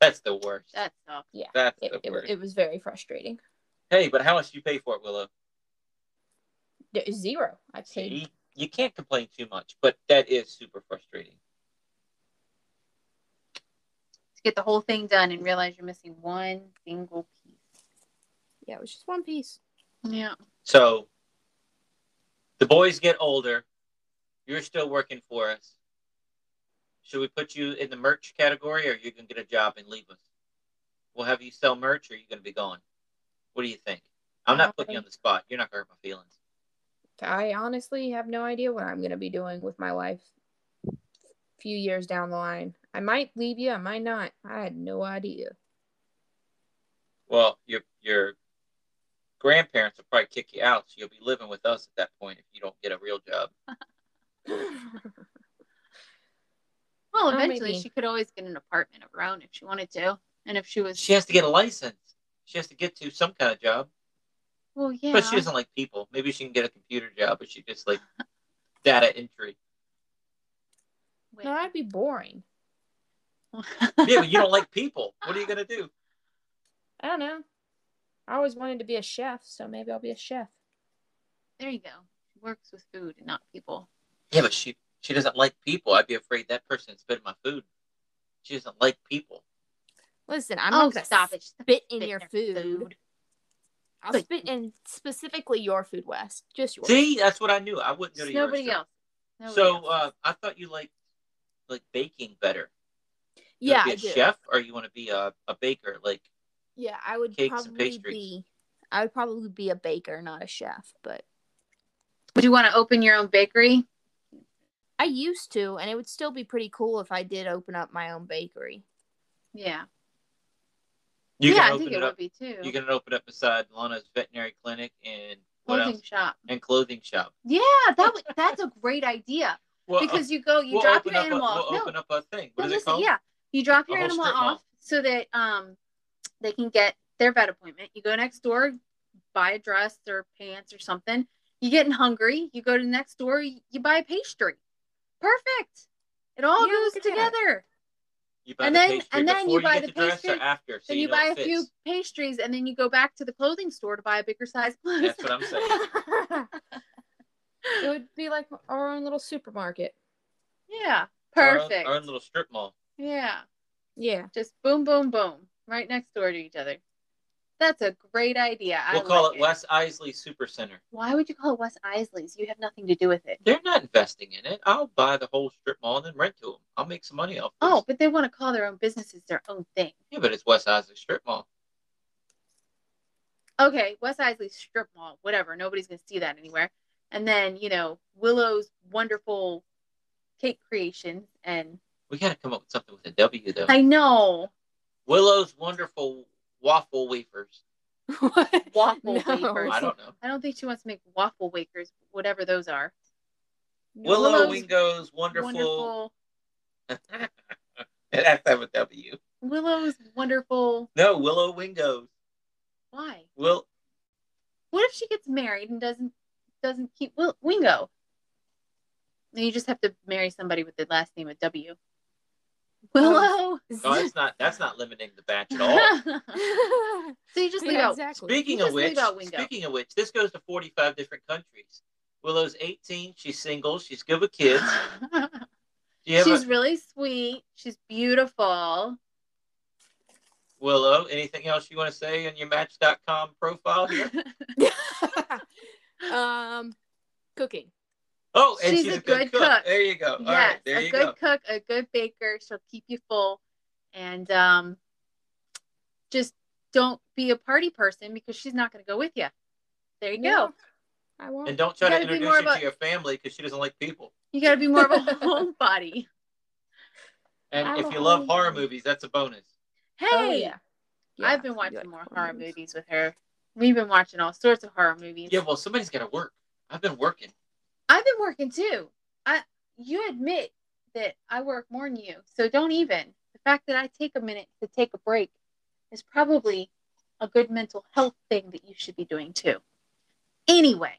D: That's the worst.
C: That's sucks.
E: Yeah.
D: That's
E: It,
D: the
E: it,
D: worst.
E: it was very frustrating.
D: hey, but how much do you pay for it, Willow?
E: Zero. I paid.
D: See, you can't complain too much, but that is super frustrating.
C: To get the whole thing done and realize you're missing one single piece.
E: Yeah, it was just one piece.
C: Yeah.
D: So the boys get older. You're still working for us. Should we put you in the merch category or you can get a job and leave us? We'll have you sell merch or you're going to be gone. What do you think? I'm not putting you on the spot. You're not going to hurt my feelings.
E: I honestly have no idea what I'm going to be doing with my life a few years down the line. I might leave you, I might not. I had no idea.
D: Well, your your grandparents will probably kick you out, so you'll be living with us at that point if you don't get a real job.
C: Well,
E: Oh,
C: eventually
E: maybe.
C: she could always get an apartment of her own if she wanted to. And if she was
D: She has to get a license. She has to get to some kind of job.
C: well, yeah.
D: But she doesn't like people. Maybe she can get a computer job, but she just like data entry.
E: no, that'd be boring.
D: Yeah, but you don't like people. What are you gonna do?
E: I don't know. I always wanted to be a chef, so maybe I'll be a chef.
C: there you go. She works with food and not people.
D: Yeah, but she she doesn't like people. I'd be afraid that person spit in my food. She doesn't like people.
E: Listen, I'm
C: oh,
E: not gonna
C: stop it.
E: spit in
C: Spit
E: your
C: their
E: food. I'll
C: But-
E: spit in specifically your food, Wes. Just yours.
D: See, that's what I knew. I wouldn't go to
C: Just
D: yours,
C: nobody else. Nobody
D: So
C: else.
D: uh, I thought you liked like baking better. You
E: yeah,
D: be a
E: do.
D: chef or you want to be a, a baker? Like
E: Yeah, I would
D: Cakes and
E: probably
D: pastries.
E: be. I would probably be a baker, not a chef. But
C: would you want to open your own bakery?
E: I used to, and it would still be pretty cool if I did open up my own bakery.
C: Yeah.
D: you
C: yeah,
D: can
C: I
D: open
C: think it,
D: it
C: would
D: up.
C: be too.
D: You can open up beside Lana's veterinary clinic and
C: Clothing
D: else?
C: shop.
D: And clothing shop.
C: Yeah, that would that's a great idea.
D: Well,
C: because you go, you
D: we'll
C: drop
D: open
C: your animal
D: a. We'll
C: no,
D: open up a thing. What
C: no,
D: is it
C: listen,
D: called?
C: yeah. You drop your animal
D: strip mall.
C: off so that um they can get their vet appointment. You go next door, buy a dress or pants or something. You're getting hungry, you go to the next door, you buy a pastry. Perfect. It all
E: Yeah,
C: goes
E: look at that.
C: together.
D: You buy
C: And
D: the
C: then-
D: pastry
C: and then
D: before
C: you buy
D: get
C: the
D: the dress
C: pastry,
D: or after, so
C: then
D: you,
C: you
D: know
C: buy a few pastries, and then you go back to the clothing store to buy a bigger size clothes.
D: That's what I'm saying.
E: it would be like our own little supermarket.
C: yeah,
D: Our own-
C: perfect.
D: Our own little strip mall.
C: Yeah,
E: Yeah.
C: just boom, boom, boom, right next door to each other. That's a great idea.
D: We'll call
C: like
D: it Wes Iseli Super Center.
C: Why would you call it Wes Iseli's? You have nothing to do with it.
D: They're not investing in it. I'll buy the whole strip mall and then rent to them. I'll make some money off. This.
C: Oh, but they want to call their own businesses their own thing.
D: yeah, but it's Wes Iseli Strip Mall.
C: Okay, Wes Iseli Strip Mall, whatever. Nobody's gonna see that anywhere. And then you know Willow's wonderful cake creations, and
D: We got to come up with something with a W though.
C: I know
D: Willow's wonderful waffle wafers.
E: What?
C: waffle
E: No.
C: wafers.
D: I don't know.
C: I don't think she wants to make waffle wafers, whatever those are.
D: Willow
C: Willow's
D: Wingo's wonderful.
C: Wonderful.
D: it has to have a W.
C: Willow's wonderful.
D: No, Willow Wingo's.
C: Why?
D: Will
C: What if she gets married and doesn't doesn't keep Will, Wingo? Then you just have to marry somebody with the last name of W. Willow.
D: no, that's not that's not limiting the batch at all.
C: so you just leave
E: yeah,
C: out.
E: exactly.
D: Speaking
C: You
D: of which, speaking of which, this goes to forty-five different countries. Willow's eighteen. She's single. She's good with kids. Do you have
C: She's
D: a,
C: really sweet. She's beautiful.
D: Willow? Anything else you want to say on your Match.com profile here?
E: um, cooking.
D: Oh, and
C: She's
D: she's,
C: a
D: a good,
C: good
D: cook.
C: cook.
D: There you go. All
C: yes,
D: right, there
C: a
D: you
C: good
D: go.
C: cook, a good baker. She'll keep you full, and um, just don't be a party person because she's not going to go with you. There you
E: No,
C: go.
E: I won't.
D: And don't try to introduce
C: more
D: her
C: of a-
D: to your family because she doesn't like people.
C: You got to be more of a homebody.
D: And
E: I'm
D: if you love horror movies, that's a bonus.
C: Hey,
E: Oh, yeah. Yeah,
C: I've been watching
E: like
C: more
E: horror
C: horror
E: movies.
C: movies with her. We've been watching all sorts of horror movies.
D: Yeah, well, somebody's got to work. I've been working.
C: I've been working too. I you admit that I work more than you, so don't even. The fact that I take a minute to take a break is probably a good mental health thing that you should be doing too. Anyway,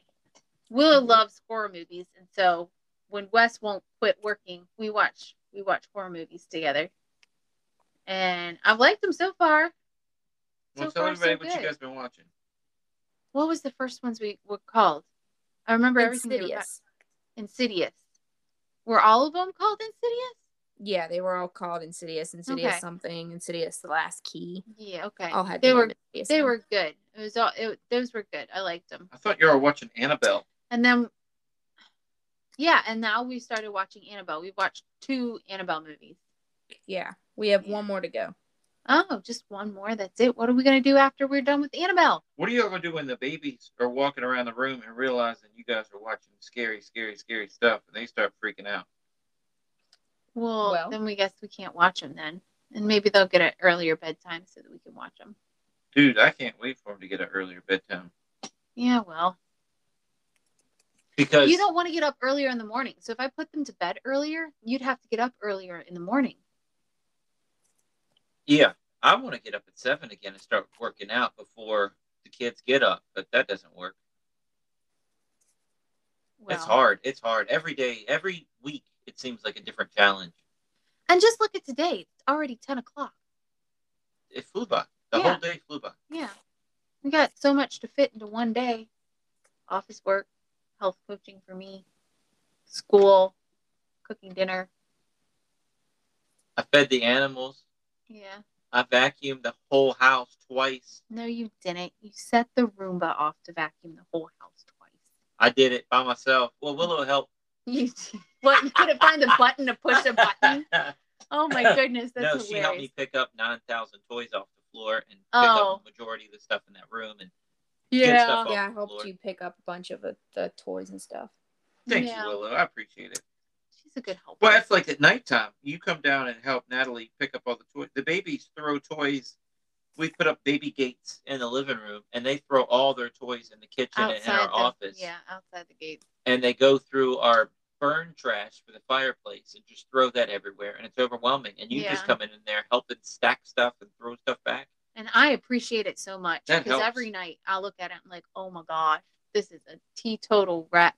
C: Willow mm-hmm. loves horror movies, and so when Wes won't quit working, we watch we watch horror movies together, and I've liked them so far. So
D: Well, tell
C: far,
D: everybody
C: so
D: what you guys been watching.
C: What was the first ones we were called? I remember everything. they were about-
E: Insidious.
C: Insidious. Were all of them called Insidious?
E: Yeah, they were all called Insidious, Insidious
C: Okay.
E: something, Insidious the last key.
C: Yeah, okay.
E: All had
C: they were
E: Insidious
C: they
E: in 'em.
C: were good. It was all it, those were good. I liked them.
D: I thought you were watching Annabelle.
C: And then yeah, and now we started watching Annabelle. We've watched two Annabelle movies.
E: Yeah, we have
C: Yeah.
E: one more to go.
C: Oh, just one more. That's it. What are we gonna do after we're done with Annabelle?
D: What are you gonna do when the babies are walking around the room and realizing you guys are watching scary, scary, scary stuff, and they start freaking out?
C: Well,
E: Well.
C: then we guess we can't watch them then, and maybe they'll get an earlier bedtime so that we can watch them.
D: Dude, I can't wait for them to get an earlier bedtime
C: Yeah, well,
D: because
C: you don't want to get up earlier in the morning. So if I put them to bed earlier, you'd have to get up earlier in the morning.
D: Yeah, I want to get up at seven again and start working out before the kids get up, but that doesn't work. it's hard. It's hard every day, every week. It seems like a different challenge.
C: And just look at today. It's already 10 o'clock.
D: It flew by. The
C: Yeah.
D: whole day flew by.
C: Yeah. We got so much to fit into one day office work, health coaching for me, school, cooking dinner.
D: I fed the animals.
C: Yeah.
D: I vacuumed the whole house twice.
C: No, you didn't. You set the Roomba off to vacuum the whole house twice.
D: I did it by myself. Well, Willow mm-hmm. helped.
C: You what? You couldn't find the button to push a button. Oh my goodness, that's
D: no,
C: hilarious.
D: she helped me pick up 9,000 toys off the floor and pick
C: Oh.
D: up the majority of the stuff in that room. And Good
C: yeah.
D: stuff. off
E: Yeah, I helped
D: floor.
E: you pick up a bunch of the, the toys and stuff.
D: thank
C: Yeah.
D: you, Willow. I appreciate it.
C: She's a good helper.
D: Well, it's like at nighttime. You come down and help Natalie pick up all the toys. The babies throw toys. We put up baby gates in the living room, and they throw all their toys in the kitchen and in our
C: the,
D: office.
C: Yeah, outside the gate.
D: And they go through our burn trash for the fireplace and just throw that everywhere, and it's overwhelming. And you just come in in there helping stack stuff and throw stuff back.
C: And I appreciate it so much because every night I look at it and I'm like, oh my gosh, this is a teetotal wreck.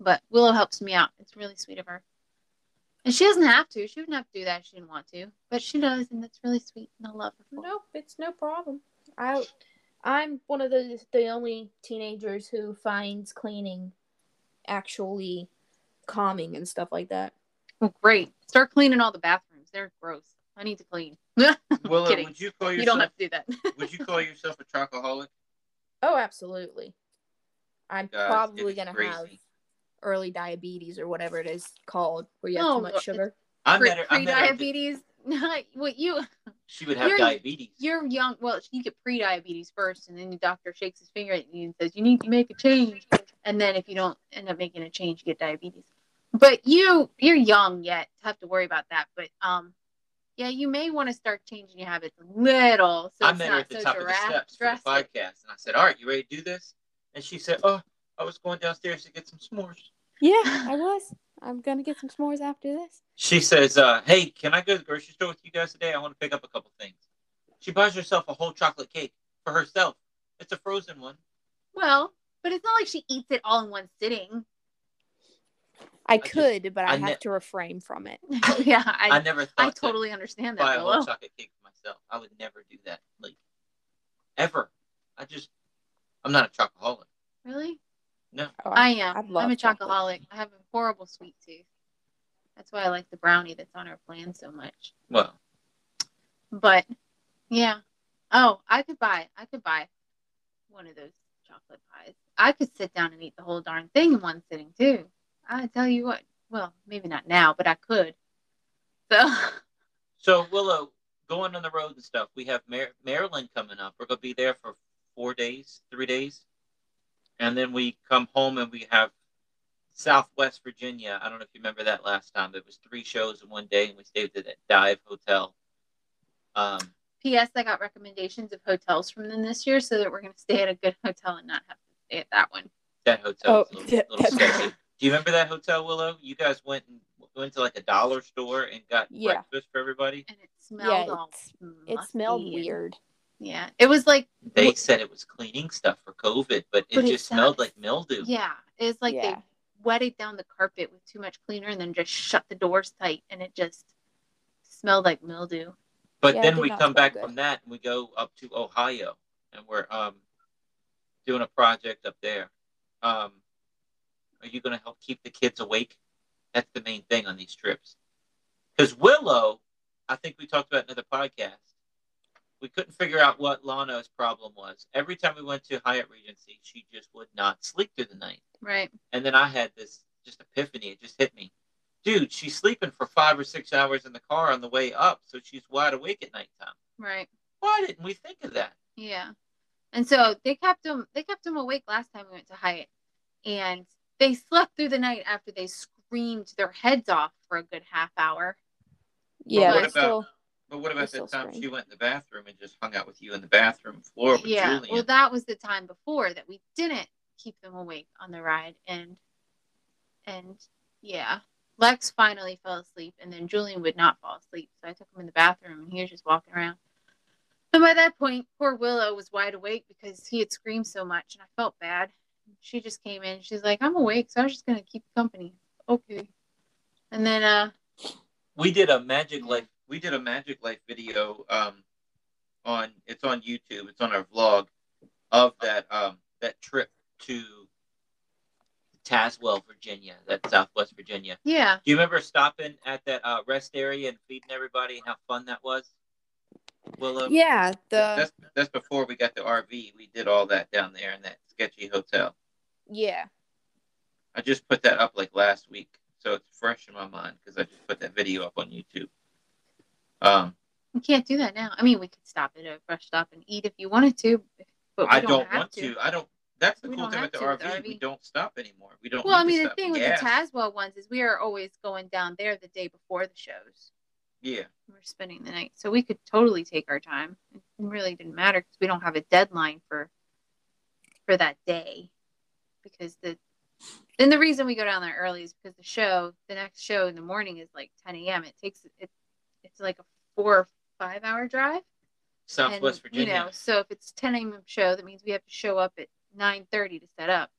C: But Willow helps me out. It's really sweet of her. And she doesn't have to. She wouldn't have to do that if she didn't want to. But she does, and that's really sweet. And I love her. for.
E: Nope, it's no problem. I I'm one of the the only teenagers who finds cleaning actually calming and stuff like that.
C: Oh, great. Start cleaning all the bathrooms. They're gross. I need to clean.
D: Willow,
C: kidding.
D: would you call yourself?
C: you don't have to do that.
D: would you call yourself a chocoholic?
E: Oh, absolutely. I'm
D: Guys,
E: probably gonna
D: crazy.
E: have early diabetes or whatever it is called, where you have
C: Oh,
E: too much sugar.
D: I
C: Pre
D: met her. I met her-
C: diabetes. what you
D: She would have
C: You're-
D: diabetes.
C: you're young. Well, you get pre-diabetes first, and then the doctor shakes his finger at you and says you need to make a change. And then if you don't end up making a change, you get diabetes. But you you're young yet to have to worry about that. But um, yeah, you may want to start changing your habits a little. So
D: I
C: it's
D: met her
C: not
D: at the
C: so
D: top of the
C: dra-
D: steps for the podcast, and I said, "All right, you ready to do this?" And she said, "Oh, I was going downstairs to get some s'mores."
E: Yeah, I was. I'm gonna get some s'mores after this.
D: She says, uh, "Hey, can I go to the grocery store with you guys today? I want to pick up a couple things." She buys herself a whole chocolate cake for herself. It's a frozen one.
C: Well, but it's not like she eats it all in one sitting.
E: I
D: just-
E: could, but I,
D: I
E: have
D: ne-
E: to refrain from it.
C: yeah,
D: I,
C: I,
D: never
C: I,
D: thought to
C: totally understand that.
D: buy
C: that.
D: a whole
C: Willow.
D: chocolate cake for myself. I would never do that, like ever. I just, I'm not a chocoholic.
C: Really?
D: No,
E: Oh,
C: I am.
E: I'd love
C: I'm a
E: chocolate.
C: chocoholic. I have a horrible sweet tooth. That's why I like the brownie that's on our plan so much.
D: well,
C: But yeah. Oh, I could buy I could buy one of those chocolate pies. I could sit down and eat the whole darn thing in one sitting too. I tell you what. Well, maybe not now, but I could. So
D: So Willow, going on the road and stuff. We have Mar- Maryland coming up. We're gonna be there for four days, three days, and then we come home and we have Southwest Virginia. I don't know if you remember that last time. It was three shows in one day, and we stayed at that Dive Hotel. Um,
C: P.S. I got recommendations of hotels from them this year, so that we're gonna stay at a good hotel and not have to stay at that one.
D: that hotel
E: Oh,
D: a little,
E: that-
D: little
E: that's-
D: sketchy. Do you remember that hotel, Willow? You guys went and went to like a dollar store and got
E: Yeah.
D: breakfast for everybody.
C: And it smelled
E: Yeah,
C: all
E: It
C: musty
E: smelled
C: and-
E: weird.
C: Yeah, it was like
D: They
C: What-
D: said it was cleaning stuff for COVID, but it
C: But it
D: just smelled like mildew.
C: yeah, it's like
E: Yeah.
C: they wetted down the carpet with too much cleaner and then just shut the doors tight, and it just smelled like mildew.
D: But
E: Yeah,
D: then we come back
E: good.
D: from that and we go up to Ohio and we're um doing a project up there. Um are you gonna help keep the kids awake? That's the main thing on these trips. Because Willow, I think we talked about in another podcast, we couldn't figure out what Lana's problem was. Every time we went to Hyatt Regency, she just would not sleep through the night.
C: Right.
D: And then I had this just epiphany. It just hit me. Dude, she's sleeping for five or six hours in the car on the way up, so she's wide awake at nighttime.
C: Right.
D: Why didn't we think of that?
C: Yeah. And so they kept them they kept them awake last time we went to Hyatt. And they slept through the night after they screamed their heads off for a good half hour.
E: Yeah,
D: what about-
E: still,
D: But what about
E: still
D: that time
E: scream.
D: she went in the bathroom and just hung out with you in the bathroom floor with
C: yeah.
D: Julian?
C: Well that was the time before that we didn't keep them awake on the ride and and yeah. Lex finally fell asleep and then Julian would not fall asleep. So I took him in the bathroom and he was just walking around. And by that point, poor Willow was wide awake because he had screamed so much and I felt bad. She just came in. She's like, I'm awake, so I was just gonna keep company. Okay. And then uh
D: we did a Magic
C: Yeah.
D: Life. We did a Magic Life video. Um, on it's on YouTube. It's on our vlog of that um that trip to Tazewell, Virginia. That Southwest Virginia.
C: yeah.
D: Do you remember stopping at that uh, rest area and feeding everybody and how fun that was? Willow.
E: yeah, the
D: that's that's before we got the RV. We did all that down there in that sketchy hotel.
E: yeah,
D: I just put that up like last week, so it's fresh in my mind because I just put that video up on YouTube. Um,
C: We can't do that now. I mean we could stop at a brush stop and eat if you wanted to, but
D: I
C: don't,
D: don't, want to. I don't. That's the
C: We
D: cool thing with the
C: to with
D: RV. We don't stop anymore. We don't.
C: Well, I mean
D: to
C: the thing with
D: gas.
C: the Tazewell ones is we are always going down there the day before the shows.
D: Yeah,
C: We're spending the night, so we could totally take our time. It really didn't matter because we don't have a deadline for for that day. Because the then the reason we go down there early is because the show, the next show in the morning is like 10 a.m. It takes it, it's like a four or five hour drive.
D: Southwest
C: and,
D: Virginia.
C: You know, so if it's 10 a.m. show, that means we have to show up at 9:30 to set up,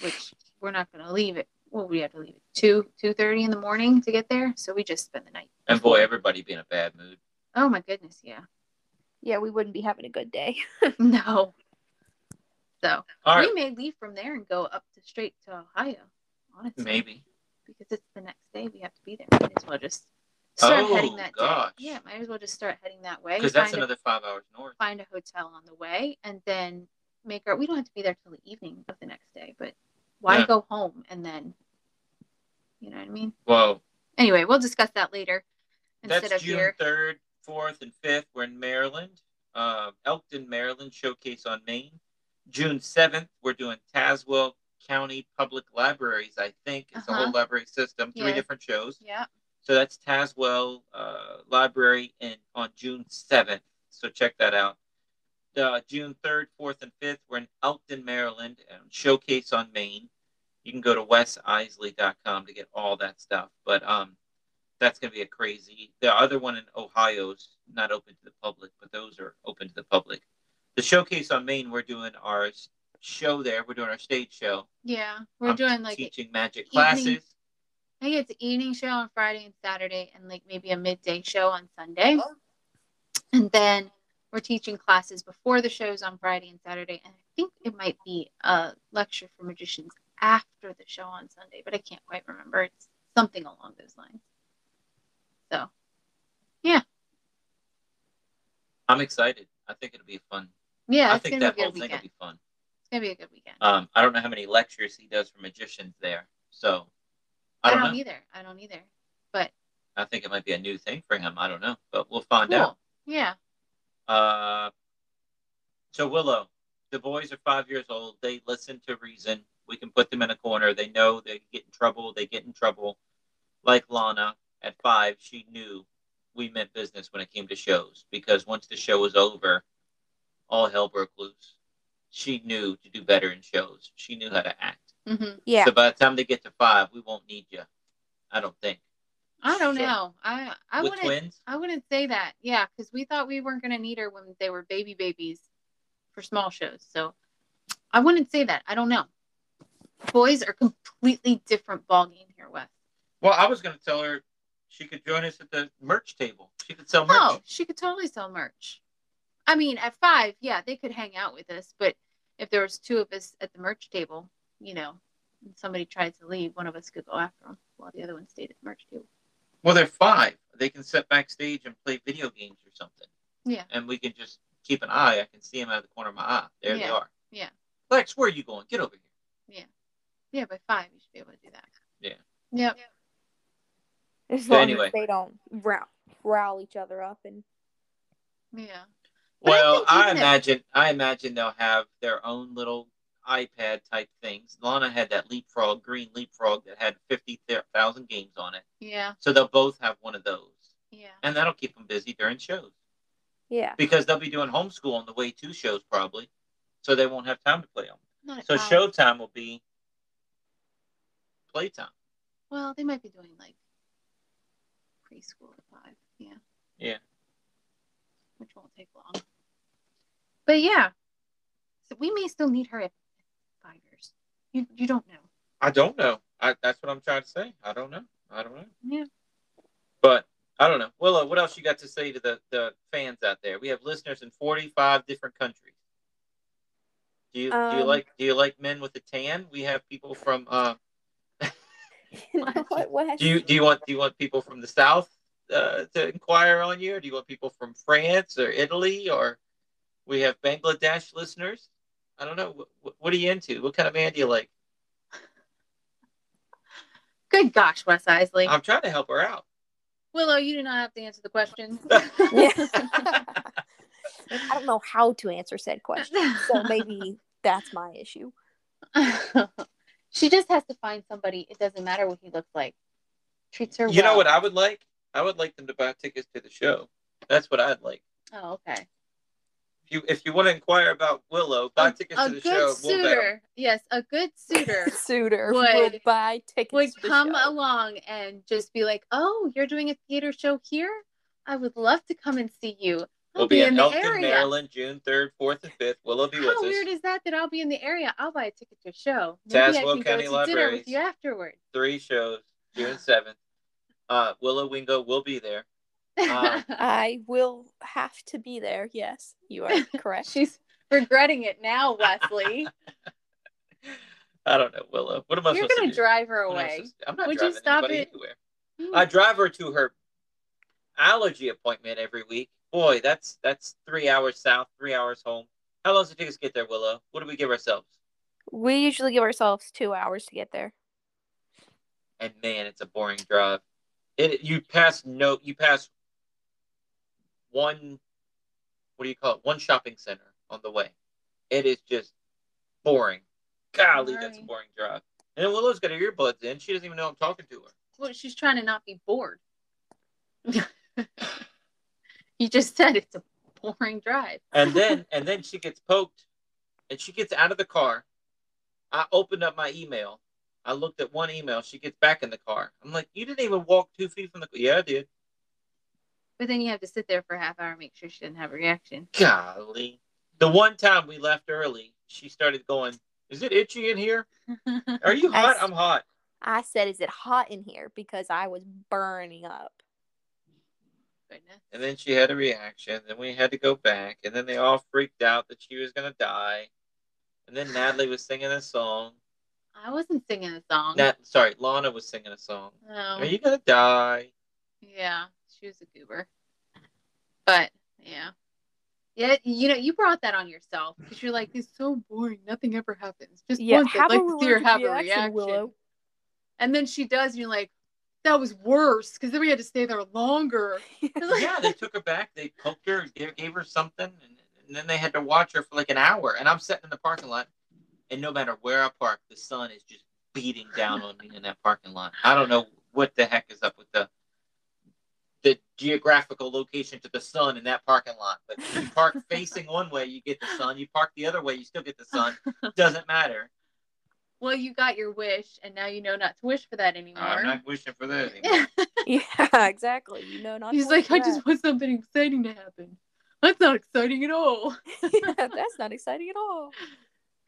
C: which we're not going to leave it. well, we have to leave at two two thirty in the morning to get there. So we just spend the night.
D: And boy, everybody be in a bad mood.
C: Oh my goodness, yeah.
E: Yeah, we wouldn't be having a good day.
C: no. So
D: All right,
C: we may leave from there and go up to straight to Ohio. Honestly,
D: maybe.
C: because it's the next day we have to be there. Might as well just start
D: Oh,
C: heading that
D: gosh.
C: day. Yeah, might as well just start heading that way.
D: Because that's
C: find a-
D: another five hours north.
C: find a hotel on the way and then make our we don't have to be there till the evening of the next day but why
D: Yeah.
C: go home and then you know what i mean
D: Well,
C: anyway we'll discuss that later instead
D: that's
C: of
D: June third, fourth, and fifth. We're in Maryland, uh, Elkton, Maryland showcase on Main. June seventh, we're doing Tazewell County Public Libraries. I think it's a
C: Uh-huh.
D: whole library system, three
C: Yeah.
D: different shows.
C: yeah
D: So that's Tazewell uh, Library in on June seventh. So check that out. Uh, June third, fourth, and fifth, we're in Elkton, Maryland, and Showcase on Main. You can go to wesiseli.com to get all that stuff. But um, that's gonna be a crazy. The other one in Ohio's not open to the public, but those are open to the public. The Showcase on Main, we're doing our show there. We're doing our stage show.
C: yeah we're
D: I'm
C: doing like
D: teaching magic
C: evening-
D: classes.
C: I think it's an evening show on friday and saturday and like maybe a midday show on sunday and then we're teaching classes before the shows on friday and saturday and i think it might be a lecture for magicians after the show on sunday but i can't quite remember it's something along those lines so yeah.
D: I'm excited. I think it'll be fun.
C: yeah
D: I think that whole thing will be fun.
C: it's gonna be a good weekend
D: Um, I don't know how many lectures he does for magicians there, so I
C: I
D: don't,
C: don't,
D: know.
C: either. I don't either. But
D: I think it might be a new thing for him. I don't know, but we'll find
C: cool.
D: out.
C: Yeah.
D: Uh, so Willow, the boys are five years old. They listen to reason. We can put them in a corner. They know they get in trouble. They get in trouble. Like Lana at five, she knew we meant business when it came to shows because once the show was over, all hell broke loose. She knew to do better in shows. She knew how to act.
C: Hmm
E: Yeah.
D: So by the time they get to five, we won't need you. I don't think.
C: I don't
E: Sure.
C: know. I I
D: With
C: wouldn't
D: twins,
C: I wouldn't say that. Yeah, because we thought we weren't gonna need her when they were baby babies for small shows. So I wouldn't say that. I don't know. Boys are completely different ballgame here, Wes.
D: well, I was going to tell her she could join us at the merch table. She could sell merch.
C: Oh, she could totally sell merch. I mean, at five, yeah, they could hang out with us. But if there was two of us at the merch table, you know, and somebody tried to leave, one of us could go after them while the other one stayed at the merch table.
D: Well, they're five. They can sit backstage and play video games or something.
C: Yeah.
D: And we can just keep an eye. I can see them out of the corner of my eye. There they are.
C: Yeah.
D: Lex, where are you going? Get over here.
C: Yeah, Yeah, by five, you should be able to do that.
D: Yeah.
C: Yep.
E: As
D: So
E: long
D: anyway.
E: as they don't row, rile each other up and
C: Yeah. But I
D: well,
C: think
D: I,
C: even if-
D: imagine I imagine they'll have their own little iPad type things. Lana had that leapfrog, green leapfrog that had fifty thousand games on it.
C: Yeah.
D: So they'll both have one of those.
C: Yeah.
D: And that'll keep them busy during shows.
E: yeah.
D: Because they'll be doing homeschool on the way to shows probably. So they won't have time to play them.
C: Not
D: So
C: five.
D: showtime will be playtime.
C: Well, they might be doing like preschool at five. Yeah.
D: Yeah.
C: Which won't take long. But yeah. So we may still need her at five years. You you don't know.
D: I don't know. I, that's what I'm trying to say. I don't know. I don't know.
C: Yeah.
D: But I don't know. Willow, what else you got to say to the, the fans out there? We have listeners in 45 different countries. Do you do you
E: Um,
D: like do you like men with a tan? We have people from uh
E: what, what
D: do you do you want do you want people from the south uh, to inquire on you or do you want people from France or Italy or we have Bangladesh listeners? I don't know. What, what are you into? What kind of man do you like?
C: Good gosh, Wes Iseli.
D: I'm trying to help her out.
C: Willow, you do not have to answer the question.
E: I don't know how to answer said question, so maybe that's my issue.
C: she just has to find somebody. It doesn't matter what he looks like. Treats her
D: You know what I would like? I would like them to buy tickets to the show. That's what I'd like.
C: Oh, okay.
D: If you if you want to inquire about Willow, buy tickets to the
C: good
D: show. We'll
C: suitor. yes, a good suitor
E: Suitor
C: Would-
E: would buy tickets.
C: would
E: to the
C: come
E: show.
C: along and just be like, "Oh, you're doing a theater show here? I would love to come and see you. I'll
D: We'll be, in,
C: the
D: Elkton,
C: area.
D: Maryland, June 3rd, 4th, and 5th. Willow be with
C: How weird is that that I'll be in the area? I'll buy a ticket to a show. Maybe I can
D: County
C: go to dinner with you afterwards.
D: Three shows, June 7th. Uh, Willow Wingo will be there. Uh,
E: I will have to be there. Yes, you are correct.
C: She's regretting it now, Wesley.
D: I don't know, Willow. What am I
C: You're gonna drive her
D: What am I
C: away.
D: to- I'm not
C: Would you
D: driving
C: stop
D: anybody
C: it?
D: anywhere. I drive her to her allergy appointment every week. Boy, that's that's three hours south, three hours home. How long does it take us to get there, Willow? What do we give ourselves?
E: we usually give ourselves two hours to get there.
D: And man, it's a boring drive. It you pass no you pass one what do you call it? One shopping center on the way. It is just boring. Golly, that's a
C: Boring.
D: boring drive. And then Willow's got her earbuds in. She doesn't even know I'm talking to her.
C: Well, she's trying to not be bored. you just said it's a boring drive.
D: And then and then she gets poked and she gets out of the car. I opened up my email. I looked at one email. She gets back in the car. I'm like, you didn't even walk two feet from the Yeah, I did.
C: But then you have to sit there for a half hour and make sure she didn't have a reaction.
D: Golly. The one time we left early, she started going, Is it itchy in here? Are you
E: I
D: hot?
E: s-
D: I'm hot.
E: I said, "Is it hot in here?" Because I was burning up.
C: Goodness.
D: And then she had a reaction. Then we had to go back. And then they all freaked out that she was going to die. And then Natalie was singing a song.
C: I wasn't singing a song.
D: Nat, sorry, Lana was singing a song.
C: No.
D: Are you going to die?
C: Yeah, she was a goober. But yeah. Yeah, you know, you brought that on yourself because you're like, it's so boring. Nothing ever happens. Just
E: Yeah,
C: once, I'd
E: have
C: like
E: a
C: to see her
E: allergic
C: have a
E: reaction,
C: reaction.
E: Willow.
C: And then she does, and you're like, that was worse because then we had to stay there longer.
D: yeah, they took her back. They poked her, gave, gave her something, and, and then they had to watch her for like an hour. And I'm sitting in the parking lot, and no matter where I park, the sun is just beating down on me in that parking lot. I don't know what the heck is up with the the geographical location to the sun in that parking lot. But if you park facing one way, you get the sun. You park the other way, you still get the sun. Doesn't matter.
C: Well, you got your wish, and now you know not to wish for that anymore.
D: I'm not wishing for that anymore.
E: yeah, exactly. You know, not.
C: He's
E: to
C: like, I
E: for
C: just want something exciting to happen. That's not exciting at all.
E: yeah, that's not exciting at all.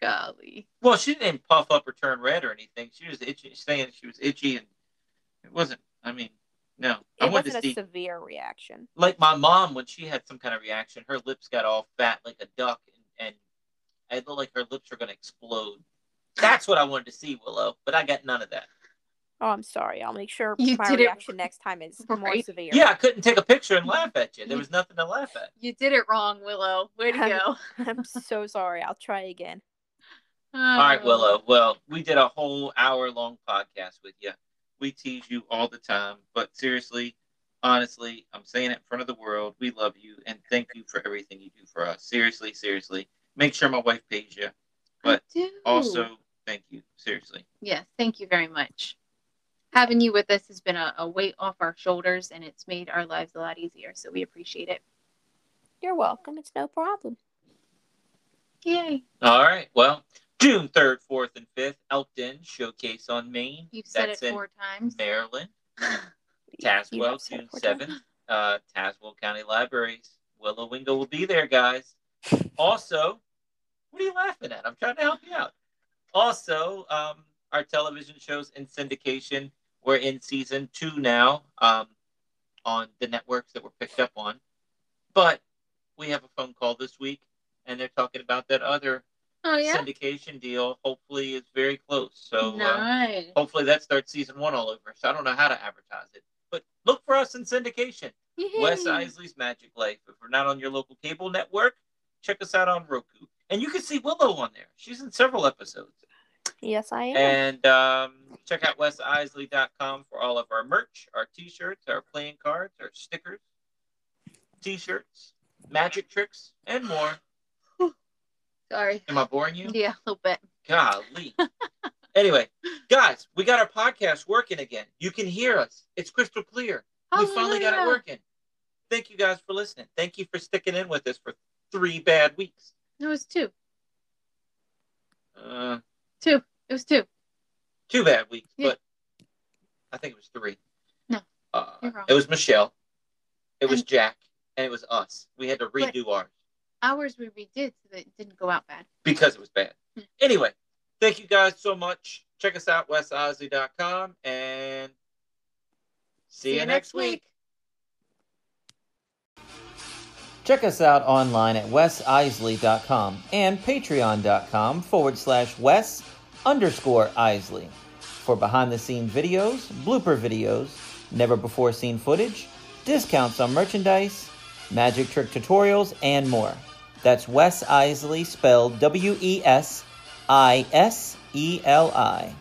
C: Golly.
D: Well, she didn't puff up or turn red or anything. She was itchy, saying she was itchy, and it wasn't. I mean, no. I
E: It
D: wanted to
E: wasn't
D: see,
E: a severe reaction.
D: like my mom when she had some kind of reaction, her lips got all fat like a duck, and, and it looked like her lips were going to explode. That's what I wanted to see, Willow, but I got none of that.
E: Oh, I'm sorry. I'll make sure
C: You
E: my
C: did it
E: reaction next time is more
C: right.
E: severe.
D: Yeah, I couldn't take a picture and laugh at you. There was nothing to laugh at.
C: You did it wrong, Willow. Way to go.
E: I'm so sorry. I'll try again.
C: All
D: All right, oh. Willow. Well, we did a whole hour long podcast with you. We tease you all the time, but seriously, honestly, I'm saying it in front of the world. We love you and thank you for everything you do for us. Seriously, seriously. Make sure my wife pays you. but Also, thank you. Seriously.
C: yes, thank you very much. Having you with us has been a, a weight off our shoulders, and it's made our lives a lot easier. So we appreciate it.
E: You're welcome. It's no problem.
C: Yay!
D: All right. Well, June 3rd, 4th, and 5th, Elkton Showcase on Main.
C: You've said
D: That's
C: it
D: in
C: four times.
D: Maryland.
E: You
D: Tazewell,
E: have said
D: June
E: it four times.
D: 7th. Uh, Tazewell County Libraries. Willow Wingo will be there, guys. Also, what are you laughing at? I'm trying to help you out. Also, um, our television shows in syndication. We're in season two now um, on the networks that were picked up on. But we have a phone call this week, and they're talking about that other
C: Oh yeah.
D: syndication deal. Hopefully, it's very close. So, uh, hopefully, that starts season one all over. So, I don't know how to advertise it. But look for us in syndication. Wes
C: Yay.
D: Iseli's Magic Life. If we're not on your local cable network, check us out on Roku. And you can see Willow on there. She's in several episodes.
E: Yes, I am.
D: And um, check out wesiseli.com for all of our merch, our t shirts, our playing cards, our stickers, t shirts, magic tricks, and more.
C: Sorry.
D: Am I boring you?
C: Yeah, a little bit.
D: Golly. anyway, guys, we got our podcast working again. You can hear us. It's crystal clear. We finally got it working. Thank you guys for listening. Thank you for sticking in with us for three bad weeks.
C: It was two.
D: Uh,
C: Two. It was two.
D: two bad weeks,
C: Yeah.
D: but I think it was three.
C: No,
D: Uh,
C: you're wrong.
D: it was Michelle. It was
C: And-
D: Jack,
F: and it was us. We had to redo ours
C: Ours we redid so that it didn't go out bad.
F: because it was bad.
C: Hmm.
F: Anyway, thank you guys so much. Check us out, wesiseli.com, and see, you next week.
D: Check us out online at wesiseli.com and patreon.com forward slash wes underscore iseli for behind the scene videos, blooper videos, never before seen footage, discounts on merchandise, magic trick tutorials, and more. That's Wes Iseli spelled W E S I S E L I.